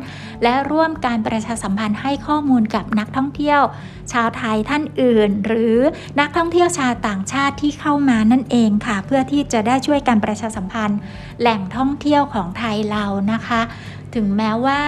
และร่วมการประชาสัมพันธ์ให้ข้อมูลกับนักท่องเที่ยว ชาวไทยท่านอื่น หรือนักท่องเที่ยวชาวต่างชาติที่เข้ามานั่นเองค่ะ เพื่อที่จะได้ช่วยการประชาสัมพันธ์ แหล่งท่องเที่ยวของไทยเรานะคะ ถึงแม้ว่า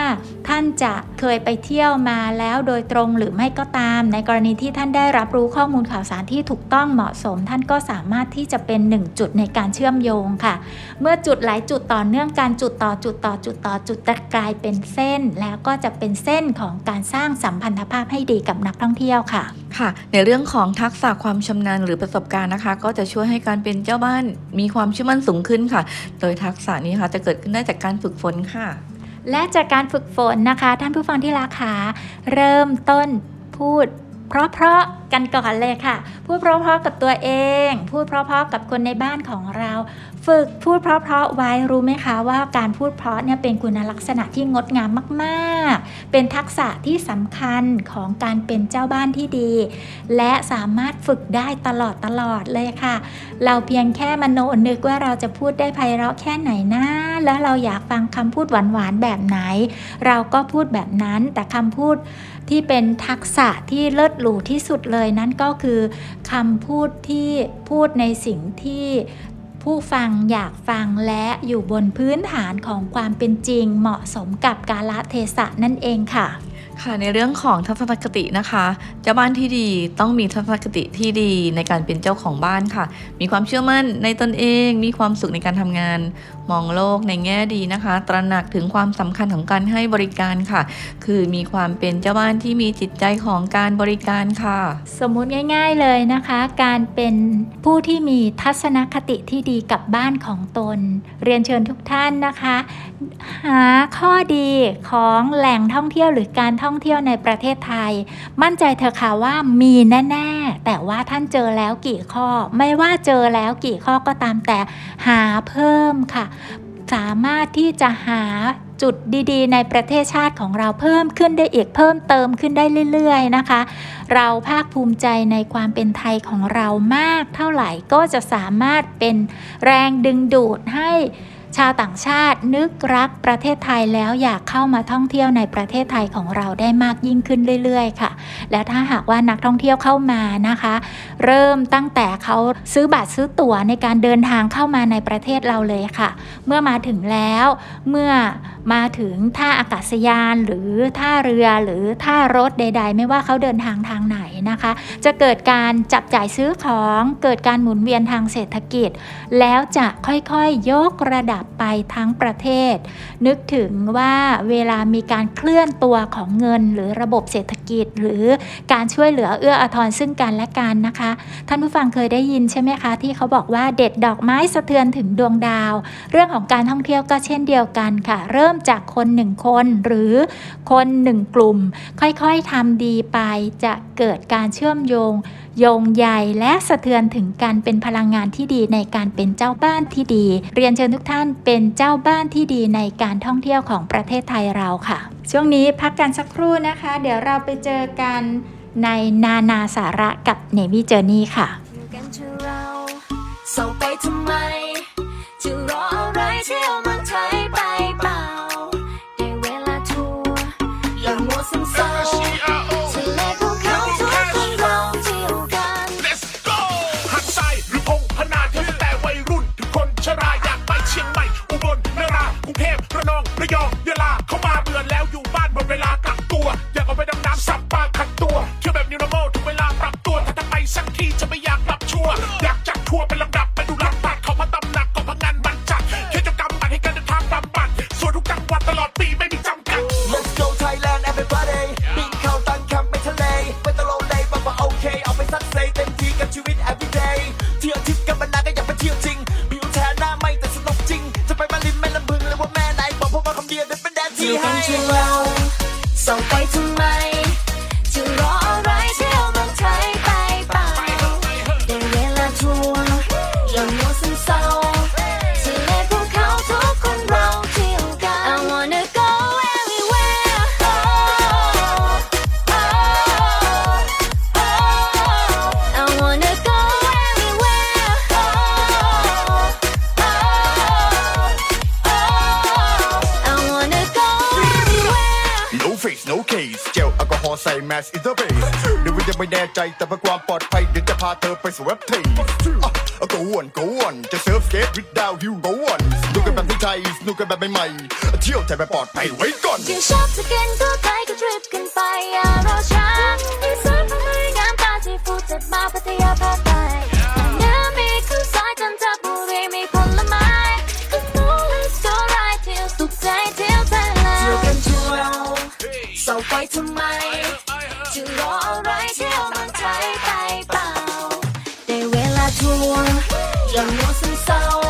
ท่านจะเคยไปเที่ยวมาแล้วโดยตรงหรือไม่ก็ตาม ในกรณีที่ท่านได้รับรู้ข้อมูลข่าวสารที่ถูกต้องเหมาะสม ท่านก็สามารถที่จะเป็นหนึ่งจุดในการเชื่อมโยงค่ะ เมื่อจุดหลายจุดต่อเนื่องการจุดต่อจุดต่อจุดต่อจุดจะกลายเป็นเส้น แล้วก็จะเป็นเส้นของการสร้างสัมพันธภาพให้ดีกับนักท่องเที่ยวค่ะค่ะ ในเรื่องของทักษะความชำนาญหรือประสบการณ์นะคะ ก็จะช่วยให้การเป็นเจ้าบ้านมีความเชื่อมั่นสูงขึ้นค่ะ โดยทักษะนี้ค่ะจะเกิดขึ้นได้จากการฝึกฝนค่ะ และจากการฝึกฝนนะคะ ท่านผู้ฟังที่รักค่ะเริ่มต้นพูด เพราะๆกันก่อนเลยค่ะ พูดเพราะๆกับตัวเอง พูดเพราะๆกับคนในบ้านของเรา ฝึกพูดเพราะๆไว้รู้ไหมคะว่าการพูดเพราะเนี่ยเป็นคุณลักษณะที่งดงามมากๆ เป็นทักษะที่สำคัญของการเป็นเจ้าบ้านที่ดี และสามารถฝึกได้ตลอดตลอดเลยค่ะ เราเพียงแค่มโนนึกว่าเราจะพูดได้ไพเราะแค่ไหนนะแล้วเราอยากฟังคำพูดหวานๆแบบไหน เราก็พูดแบบนั้นแต่คำพูด ที่เป็นทักษะที่เลิศหรูที่สุดเลยนั่นก็คือคำพูดที่พูดในสิ่งที่ผู้ฟังอยากฟังและอยู่บนพื้นฐานของความเป็นจริงเหมาะสมกับกาลเทศะนั่นเองค่ะ ค่ะในเรื่องของทัศนคตินะคะเจ้าบ้านที่ดีต้องมีทัศนคติที่ดีในการเป็นเจ้าของบ้านค่ะ มีความเชื่อมั่นในตนเอง มีความสุขในการทำงาน มองโลกในแง่ดีนะคะ ตระหนักถึงความสำคัญของการให้บริการค่ะ คือมีความเป็นเจ้าบ้านที่มีจิตใจของการบริการค่ะ สมมุติง่าย ๆเลยนะคะ การเป็นผู้ที่มีทัศนคติที่ดีกับบ้านของตน เรียนเชิญทุกท่านนะคะ หาข้อดีของแหล่งท่องเที่ยวหรือการท่ององเที่ยวในประเทศไทย มั่นใจเถอะค่ะว่ามีแน่ๆ แต่ว่าท่านเจอแล้วกี่ข้อ ไม่ว่าเจอแล้วกี่ข้อก็ตามแต่หาเพิ่มค่ะ สามารถที่จะหาจุดดีๆ ในประเทศชาติของเราเพิ่มขึ้นได้อีกเพิ่มเติมขึ้นได้เรื่อยๆนะคะ เราภาคภูมิใจในความเป็นไทยของเรามากเท่าไหร่ก็จะสามารถเป็นแรงดึงดูดให้ ชาวต่างชาตินึกรักประเทศไทยแล้วอยากเข้ามาท่องเที่ยวในประเทศไทยของเราได้มากยิ่งขึ้นเรื่อย ๆ ค่ะ แล้วถ้าหากว่านักท่องเที่ยวเข้ามานะคะ เริ่มตั้งแต่เขาซื้อบัตรซื้อตั๋วในการเดินทางเข้ามาในประเทศเราเลยค่ะ เมื่อมาถึงแล้วเมื่อมาถึงท่าอากาศยานหรือท่าเรือหรือท่ารถใด ๆ ไม่ว่าเขาเดินทางทางไหนนะคะ จะเกิดการจับจ่ายซื้อของเกิดการหมุนเวียนทางเศรษฐกิจ แล้วจะค่อยๆยกระดับไปทั้งประเทศ นึกถึงว่าเวลามีการเคลื่อนตัวของเงิน หรือระบบเศรษฐกิจ หรือการช่วยเหลือเอื้ออาทรซึ่งกันและกันนะคะ ท่านผู้ฟังเคยได้ยินใช่ไหมคะ ที่เขาบอกว่าเด็ดดอกไม้สะเทือนถึงดวงดาว เรื่องของการท่องเที่ยวก็เช่นเดียวกันค่ะ เริ่มจากคนหนึ่งคนหรือคนหนึ่งกลุ่ม ค่อยๆทำดีไปจะเกิดการเชื่อมโยงโยงใยและสะเทือนถึงการเป็นพลังงานที่ดีในการเป็นเจ้าบ้านที่ดี เรียนเชิญทุกท่านเป็นเจ้าบ้านที่ดีในการท่องเที่ยวของประเทศไทยเราค่ะ ช่วงนี้พักกันสักครู่นะคะ เดี๋ยวเราไปเจอกันในนานาสาระกับ Navy Journey ค่ะอยู่กันเจอเราเศร้าไปทำไม น่ใจแต่เพื่อความปลอดภัยเดี๋ยวจะพาเธอไปสู่เว็บทีอะก็วนก็วนจะเซิร์ฟสเกตวิดดาวฮิวก็วนสนุกกันแบบไทยสนุกกันแบบใหม่ๆเที่ยวแต่แบบปลอดภัยไว้ก่อนที่ชอบจะกินก็ไทยก็ทริปกันไปอย่ารอช้าที่สุดของบริกามตาที่ฟูจัดมาพัทยาภา เศร้าไปทำไม จะรออะไรเที่ยวเมืองไทยไปเปล่าได้เวลาทัวร์อย่ามัวซึมเศร้า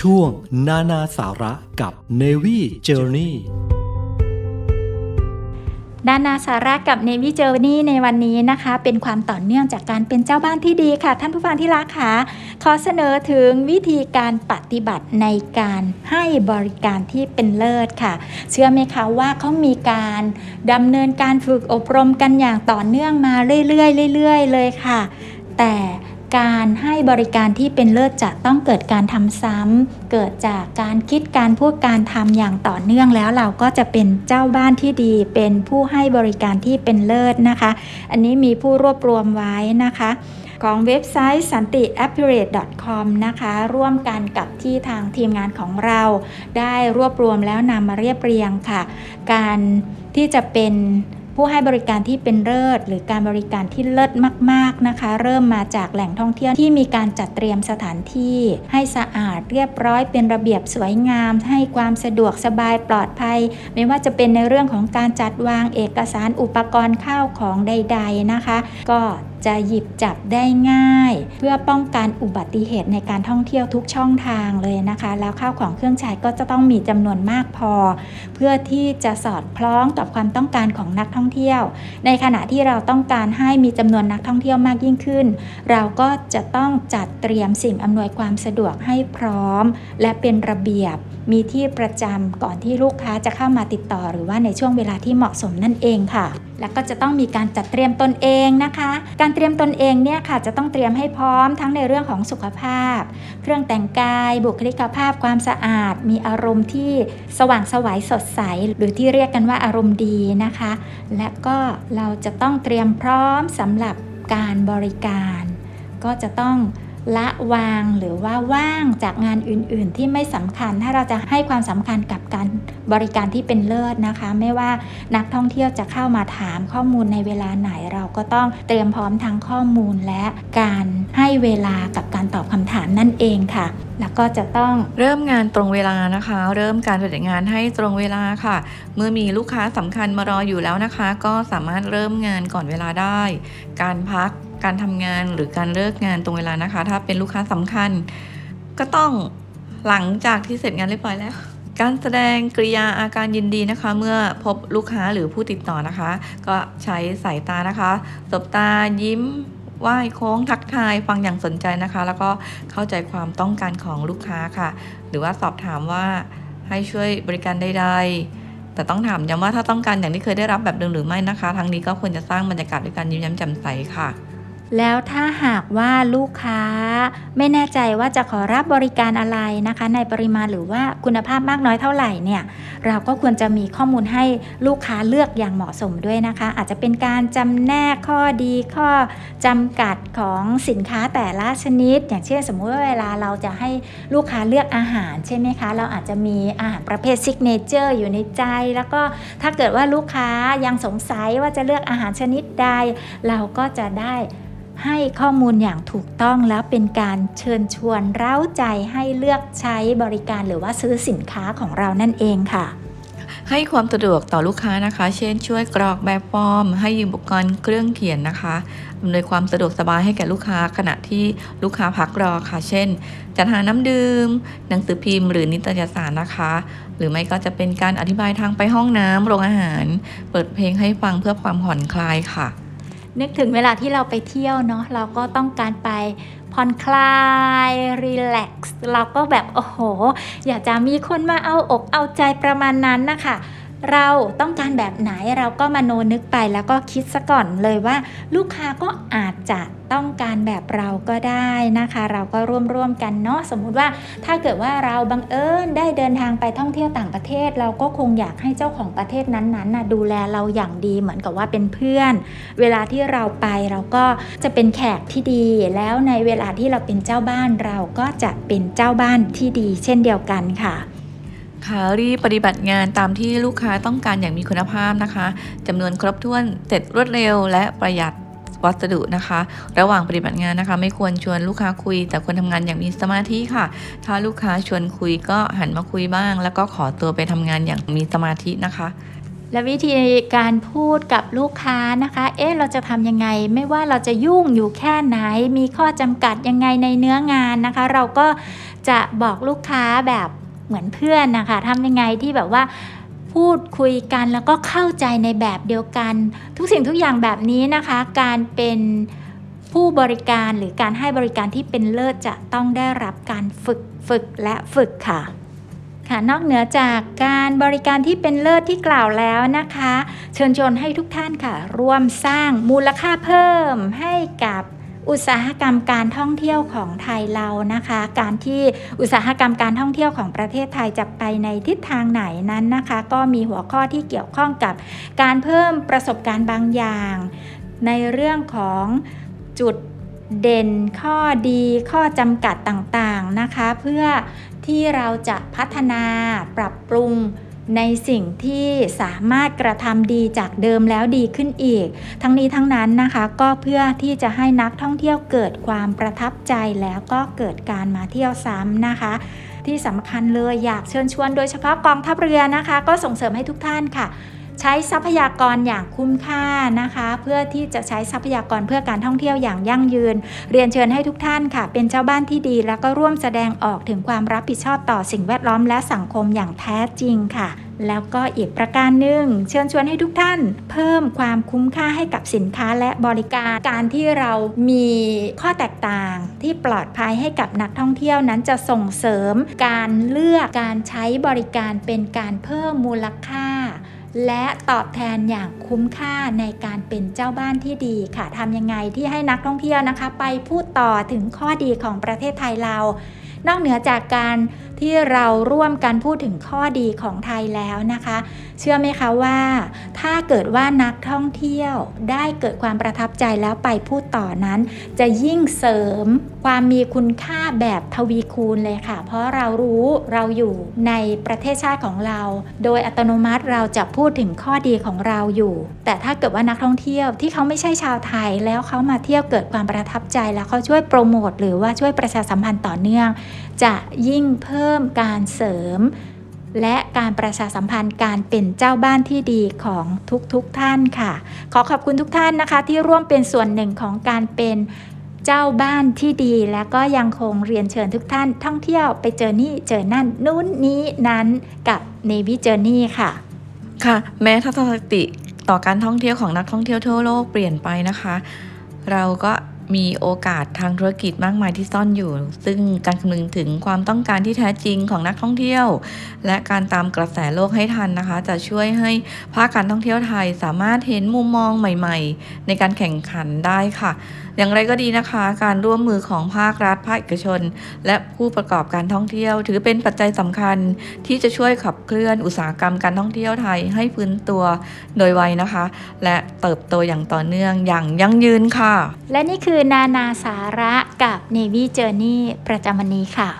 ช่วงนานาสาระกับ Navy Journey ด้านนาสาระกับเนวิเจอร์นี่ในวันนี้นะคะ เป็นความต่อเนื่องจากการเป็นเจ้าบ้านที่ดีค่ะ ท่านผู้ฟังที่รักค่ะขอเสนอถึงวิธีการปฏิบัติในการให้บริการที่เป็นเลิศค่ะ เชื่อไหมคะว่าเขามีการดำเนินการฝึกอบรมกันอย่างต่อเนื่องมาเรื่อยๆเรื่อยๆเลยค่ะ แต่ การให้บริการที่เป็นเลิศจะต้องเกิดการทำซ้ำ เกิดจากการคิดการพูดการทำอย่างต่อเนื่องแล้วเราก็จะเป็นเจ้าบ้านที่ดี เป็นผู้ให้บริการที่เป็นเลิศนะคะ อันนี้มีผู้รวบรวมไว้นะคะ ของเว็บไซต์สันติ a p p a r a t e com นะคะ ร่วมกันกับที่ทางทีมงานของเรา ได้รวบรวมแล้วนำมาเรียบเรียงค่ะ การที่จะเป็น ผู้ให้บริการที่เป็นเลิศ หรือการบริการที่เลิศมาก ๆนะคะ เริ่มมาจากแหล่งท่องเที่ยวที่มีการจัดเตรียมสถานที่ ให้สะอาดเรียบร้อยเป็นระเบียบสวยงาม ให้ความสะดวกสบายปลอดภัย ไม่ว่าจะเป็นในเรื่องของการจัดวางเอกสารอุปกรณ์ข้าวของใด ๆนะคะ ก็ จะหยิบจับได้ง่าย เพื่อป้องกันอุบัติเหตุในการท่องเที่ยวทุกช่องทางเลยนะคะ แล้วข้าวของเครื่องใช้ก็จะต้องมีจำนวนมากพอ เพื่อที่จะสอดคล้องกับความต้องการของนักท่องเที่ยว ในขณะที่เราต้องการให้มีจำนวนนักท่องเที่ยวมากยิ่งขึ้น เราก็จะต้องจัดเตรียมสิ่งอำนวยความสะดวกให้พร้อม และเป็นระเบียบ มีที่ประจำก่อนที่ลูกค้าจะเข้ามาติดต่อ หรือว่าในช่วงเวลาที่เหมาะสมนั่นเองค่ะ แล้วก็จะต้องมีการจัดเตรียมตนเองนะคะ การเตรียมตนเองเนี่ยค่ะ จะต้องเตรียมให้พร้อมทั้งในเรื่องของสุขภาพ เครื่องแต่งกาย บุคลิกภาพ ความสะอาด มีอารมณ์ที่สว่างสวัยสดใส หรือที่เรียกกันว่าอารมณ์ดีนะคะ และก็เราจะต้องเตรียมพร้อมสำหรับการบริการ ก็จะต้อง ละวางหรือว่าว่างจากงานอื่นๆ ที่ไม่สำคัญ ถ้าเราจะให้ความสำคัญกับการบริการที่เป็นเลิศนะคะ ไม่ว่านักท่องเที่ยวจะเข้ามาถามข้อมูลในเวลาไหน เราก็ต้องเตรียมพร้อมทั้งข้อมูลและการให้เวลากับการตอบคำถามนั่นเองค่ะ แล้วก็จะต้องเริ่มงานตรงเวลานะคะ เริ่มการปฏิบัติงานให้ตรงเวลาค่ะ เมื่อมีลูกค้าสำคัญมารออยู่แล้วนะคะ ก็สามารถเริ่มงานก่อนเวลาได้ การพัก การทำงานหรือการเลิกงานตรงเวลานะคะ ถ้าเป็นลูกค้าสำคัญ ก็ต้องหลังจากที่เสร็จงานเรียบร้อยแล้ว การแสดงกริยาอาการยินดีนะคะ เมื่อพบลูกค้าหรือผู้ติดต่อนะคะ ก็ใช้สายตานะคะสบตายิ้มไหว้โค้งทักทายฟังอย่างสนใจนะคะ แล้วก็เข้าใจความต้องการของลูกค้าค่ะ หรือว่าสอบถามว่าให้ช่วยบริการใดๆแต่ต้องถามย้ำว่าถ้าต้องการอย่างที่เคยได้รับแบบเดิมหรือไม่นะคะ ทั้งนี้ก็ควรจะสร้างบรรยากาศด้วยการยิ้มแย้มแจ่มใสค่ะ แล้วถ้าหากว่าลูกค้าไม่แน่ใจว่าจะขอรับบริการอะไรนะคะ ในปริมาณหรือว่าคุณภาพมากน้อยเท่าไหร่เนี่ยเราก็ควรจะมีข้อมูลให้ลูกค้าเลือกอย่างเหมาะสมด้วยนะคะ อาจจะเป็นการจำแนกข้อดีข้อจำกัดของสินค้าแต่ละชนิด อย่างเช่น สมมุติว่าเวลาเราจะให้ลูกค้าเลือกอาหารใช่ไหมคะ เราอาจจะมีอาหารประเภท signature อยู่ในใจ แล้วก็ถ้าเกิดว่าลูกค้ายังสงสัยว่าจะเลือกอาหารชนิดใด เราก็จะได้ ให้ข้อมูลอย่างถูกต้องแล้วเป็นการเชิญชวนเร้าใจให้เลือกใช้บริการหรือว่าซื้อสินค้าของเรานั่นเองค่ะ ให้ความสะดวกต่อลูกค้านะคะ เช่น ช่วยกรอกแบบฟอร์ม ให้ยืมอุปกรณ์เครื่องเขียนนะคะอำนวยความสะดวกสบายให้แก่ลูกค้าขณะที่ลูกค้าพักรอค่ะ เช่น จัดหาน้ำดื่ม หนังสือพิมพ์หรือนิตยสารนะคะ หรือไม่ก็จะเป็นการอธิบายทางไปห้องน้ำโรงอาหาร เปิดเพลงให้ฟังเพื่อความผ่อนคลายค่ะ นึกถึงเวลาที่เราไปเที่ยวเนาะเราก็ต้องการไปผ่อนคลาย รีแลกซ์ เราก็แบบ โอ้โห อยากจะมีคนมาเอาอกเอาใจประมาณนั้นนะคะ เราต้องการแบบไหนเราก็มาโนนึกไปแล้วก็คิดซะก่อนเลยว่า ลูกค้าก็อาจจะต้องการแบบเราก็ได้นะคะ เราก็ร่วมร่วมกันเนาะสมมุติว่าถ้าเกิดว่าเราบังเอิญได้เดินทางไปท่องเที่ยวต่างประเทศ เราก็คงอยากให้เจ้าของประเทศนั้นๆนะดูแลเราอย่างดีเหมือนกับว่าเป็นเพื่อน เวลาที่เราไปเราก็จะเป็นแขกที่ดี แล้วในเวลาที่เราเป็นเจ้าบ้านเราก็จะเป็นเจ้าบ้านที่ดี เช่นเดียวกันค่ะ ค่ะรีบปฏิบัติงานตามที่ลูกค้าต้องการอย่างมีคุณภาพนะคะจำนวนครบถ้วนเสร็จรวดเร็วและประหยัดวัสดุนะคะ ระหว่างปฏิบัติงานนะคะ ไม่ควรชวนลูกค้าคุย แต่ควรทำงานอย่างมีสมาธิค่ะ ถ้าลูกค้าชวนคุยก็หันมาคุยบ้าง แล้วก็ขอตัวไปทำงานอย่างมีสมาธินะคะและวิธีการพูดกับลูกค้านะคะ เอ๊ะ เราจะทำยังไง ไม่ว่าเราจะยุ่งอยู่แค่ไหน มีข้อจำกัดยังไงในเนื้องานนะคะ เราก็จะบอกลูกค้าแบบ เหมือนเพื่อนนะคะทำยังไงที่แบบว่าพูดคุยกันแล้วก็เข้าใจในแบบเดียวกัน ทุกสิ่งทุกอย่างแบบนี้นะคะ การเป็นผู้บริการหรือการให้บริการที่เป็นเลิศจะต้องได้รับการฝึกฝึกและฝึกค่ะค่ะนอกเหนือจากการบริการที่เป็นเลิศที่กล่าวแล้วนะคะ เชิญชวนให้ทุกท่านค่ะ ร่วมสร้างมูลค่าเพิ่มให้กับ อุตสาหกรรมการท่องเที่ยวของไทยเรานะคะ การที่อุตสาหกรรมการท่องเที่ยวของประเทศไทยจะไปในทิศทางไหนนั้นนะคะ ก็มีหัวข้อที่เกี่ยวข้องกับการเพิ่มประสบการณ์บางอย่าง ในเรื่องของจุดเด่นข้อดีข้อจำกัดต่างๆนะคะ เพื่อที่เราจะพัฒนาปรับปรุง ในสิ่งที่สามารถกระทำดีจากเดิมแล้วดีขึ้นอีก ทั้งนี้ทั้งนั้นนะคะก็เพื่อที่จะให้นักท่องเที่ยวเกิดความประทับใจแล้วก็เกิดการมาเที่ยวซ้ำนะคะที่สำคัญเลยอยากเชิญชวนโดยเฉพาะกองทัพเรือนะคะ ก็ส่งเสริมให้ทุกท่านค่ะ ใช้ทรัพยากรอย่างคุ้มค่านะคะ เพื่อที่จะใช้ทรัพยากรเพื่อการท่องเที่ยวอย่างยั่งยืน เรียนเชิญให้ทุกท่านค่ะ เป็นเจ้าบ้านที่ดี แล้วก็ร่วมแสดงออกถึงความรับผิดชอบต่อสิ่งแวดล้อมและสังคมอย่างแท้จริงค่ะแล้วก็อีกประการหนึ่งเชิญชวนให้ทุกท่าน เพิ่มความคุ้มค่าให้กับสินค้าและบริการ การที่เรามีข้อแตกต่างที่ปลอดภัยให้กับนักท่องเที่ยวนั้นจะส่งเสริม การเลือกการใช้บริการเป็นการเพิ่มมูลค่า และตอบแทนอย่างคุ้มค่าในการเป็นเจ้าบ้านที่ดีค่ะทำยังไงที่ให้นักท่องเที่ยวนะคะ ไปพูดต่อถึงข้อดีของประเทศไทยเรา นอกเหนือจากการ ที่เราร่วมกันพูดถึงข้อดีของไทยแล้วนะคะ เชื่อไหมคะว่า ถ้าเกิดว่านักท่องเที่ยวได้เกิดความประทับใจแล้วไปพูดต่อนั้น จะยิ่งเสริมความมีคุณค่าแบบทวีคูณเลยค่ะ เพราะเรารู้เราอยู่ในประเทศชาติของเรา โดยอัตโนมัติเราจะพูดถึงข้อดีของเราอยู่ แต่ถ้าเกิดว่านักท่องเที่ยวที่เขาไม่ใช่ชาวไทยแล้วเขามาเที่ยวเกิดความประทับใจแล้วเขาช่วยโปรโมทหรือว่าช่วยประชาสัมพันธ์ต่อเนื่อง จะยิ่งเพิ่มการเสริม และการประชาสัมพันธ์การเป็นเจ้าบ้านที่ดีของทุกๆทท่านค่ะ ขอขอบคุณทุกท่านนะคะ ที่ร่วมเป็นส่วนหนึ่งของการเป็นเจ้าบ้านที่ดี และก็ยังคงเรียนเชิญทุกท่าน ท่องเที่ยวไปเจอนี่เจอนั่นนู้นนี้นั้นกับ Navy Journey ค่ะ ค่ะ แม้ทัศนคติต่อการท่องเที่ยวของนักท่องเที่ยวทั่วโลกเปลี่ยนไปนะคะ เราก็ มีโอกาสทางธุรกิจมากมายที่ซ่อนอยู่ ซึ่งการคำนึงถึงความต้องการที่แท้จริงของนักท่องเที่ยว และการตามกระแสโลกให้ทันนะคะ จะช่วยให้ภาคการท่องเที่ยวไทยสามารถเห็นมุมมองใหม่ ๆ ในการแข่งขันได้ค่ะ อย่างไรก็ดีนะคะ การร่วมมือของภาครัฐ ภาคเอกชน และผู้ประกอบการท่องเที่ยว ถือเป็นปัจจัยสำคัญที่จะช่วยขับเคลื่อนอุตสาหกรรมการท่องเที่ยวไทยให้ฟื้นตัวโดยไวนะคะ และเติบโตอย่างต่อเนื่องอย่างยั่งยืนค่ะ และนี่คือนานาสาระกับ Navy Journey ประจำวันนี้ค่ะ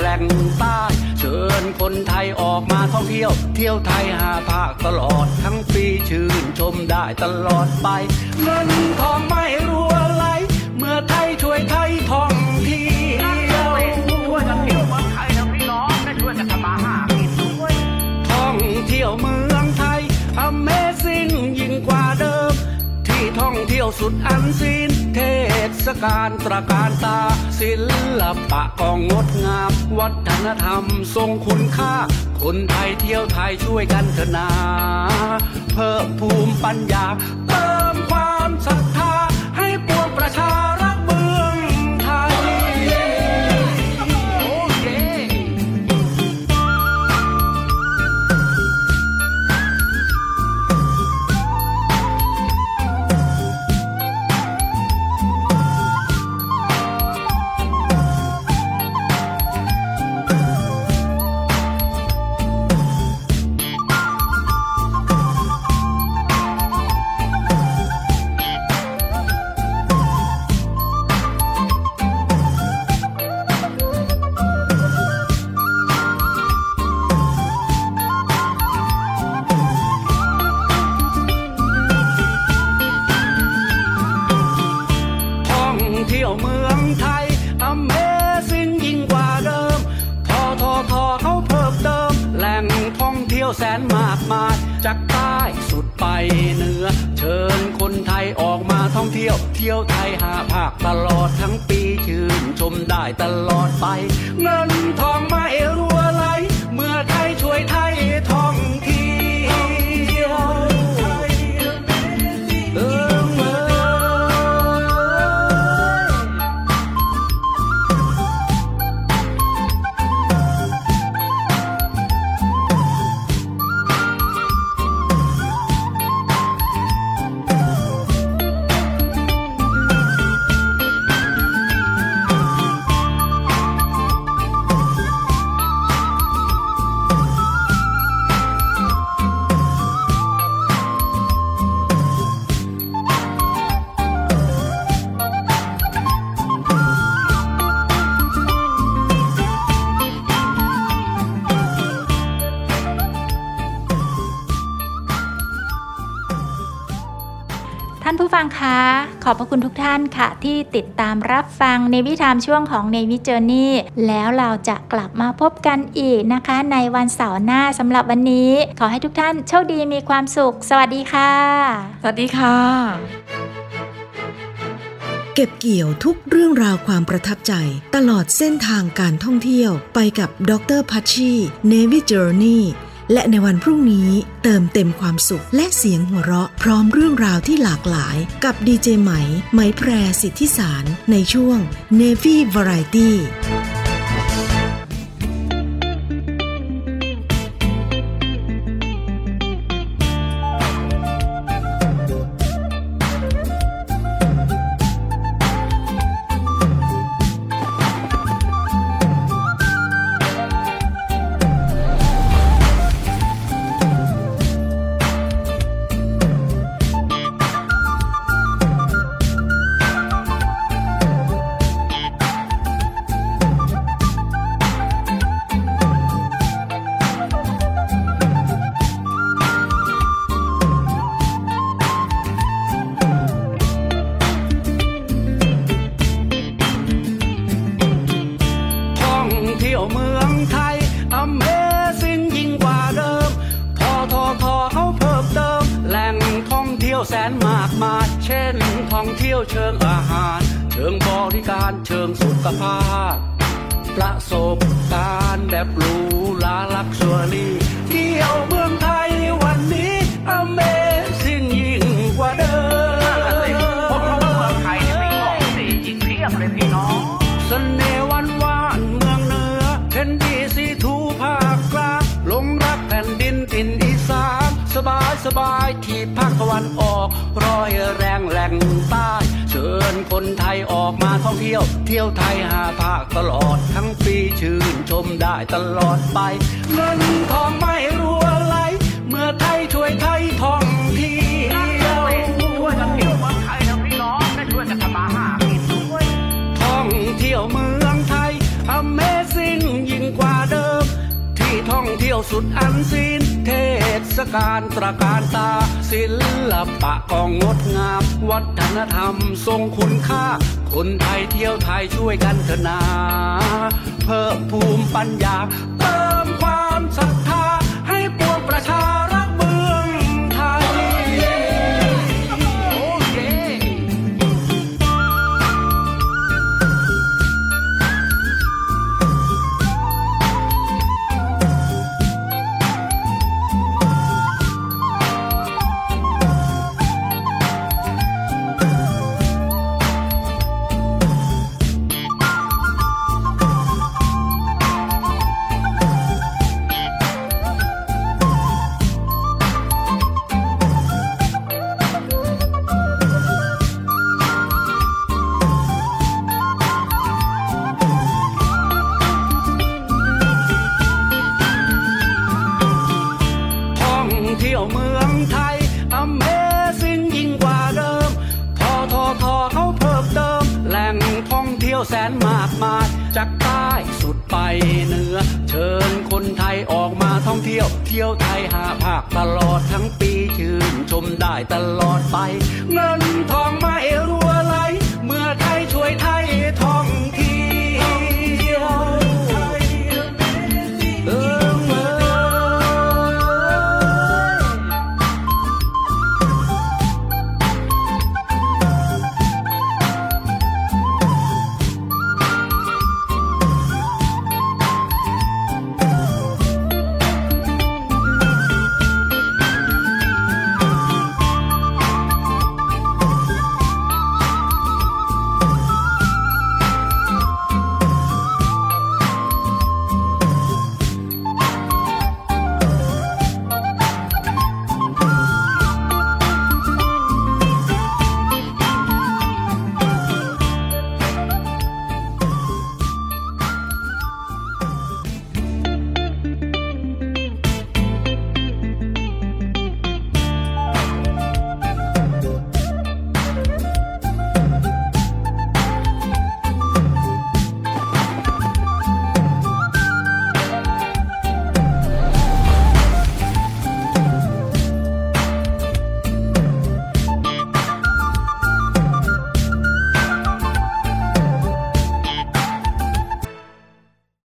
แรงแหล่งใต้เชิญคนไทยออกมาท่องเที่ยว เที่ยวไทยหาภาคตลอดทั้งปีชื่นชมได้ตลอดไป เงินทองไม่รัวไหล เมื่อไทยช่วยไทยท่องเที่ยว ท่องเที่ยวสุดอันซีนเทศกาลตระการตา ศิลปะก็งดงาม วัฒนธรรมทรงคุณค่า คนไทยเที่ยวไทยช่วยกันเถอะนา เพิ่มภูมิปัญญา เติมความศรัทธา มาจากใต้สุดไปเหนือ เชิญคนไทยออกมาท่องเที่ยว เที่ยวไทยหาภาคตลอดทั้งปีชื่นชมได้ตลอดไป เงินทองไม่รัวไหลเมื่อไทยช่วยไทยท่องเที่ ขอบพระคุณทุกท่านค่ะ ที่ติดตามรับฟังในวิธามช่วงของในวิจ Journey แล้วเราจะกลับมาพบกันอีกนะคะ ในวันเสาร์หน้าสำหรับวันนี้ ขอให้ทุกท่านโชคดีมีความสุข สวัสดีค่ะ สวัสดีค่ะ เก็บเกี่ยวทุกเรื่องราวความประทับใจ ตลอดเส้นทางการท่องเที่ยวไปกับดรพัชชี Navy Journey และในวันพรุ่งนี้เติมเต็มความสุขและเสียงหัวเราะพร้อมเรื่องราวที่หลากหลายกับดีเจไหม ไหมแพรสิทธิสารในช่วง Navy Variety ชิงสุขภาพ ประสบการณ์แบบหรูหราลักชัวรี่เที่ยวเมืองไทยวันนี้ Amazing ยิ่งกว่าเดิมพวกเราเมืองไทยเนี่ยมีของดีอีกเพียบเลยพี่น้องเสน่ห์วันวานเมืองเหนือเห็นดีสีทูภาคกลางลงรักแผ่นดินถิ่นอีสานสบายสบายที่ภาคตะวันออก รอยแรงแหล่งใต้เชิญคนไทยออกมาท่องเที่ยว เที่ยวไทยหาภาคตลอดทั้งปีชื่นชมได้ตลอดไป เงินทองไม่รัวไหล เมื่อไทยช่วยไทยท่องเที่ยวช่วยกันเที่ยวเมืองไทยนะพี่น้องและช่วยกันทำมาหากินด้วยท่องเที่ยวเมืองไทย Amazing ยิ่งกว่าเดิ ท่องเที่ยวสุดอันซีนเทศกาลตระการตา ศิลปะก็งดงาม วัฒนธรรมทรงคุณค่า คนไทยเที่ยวไทยช่วยกันเถนา เพิ่มภูมิปัญญา เติมความศรัทธาให้ปวงประชา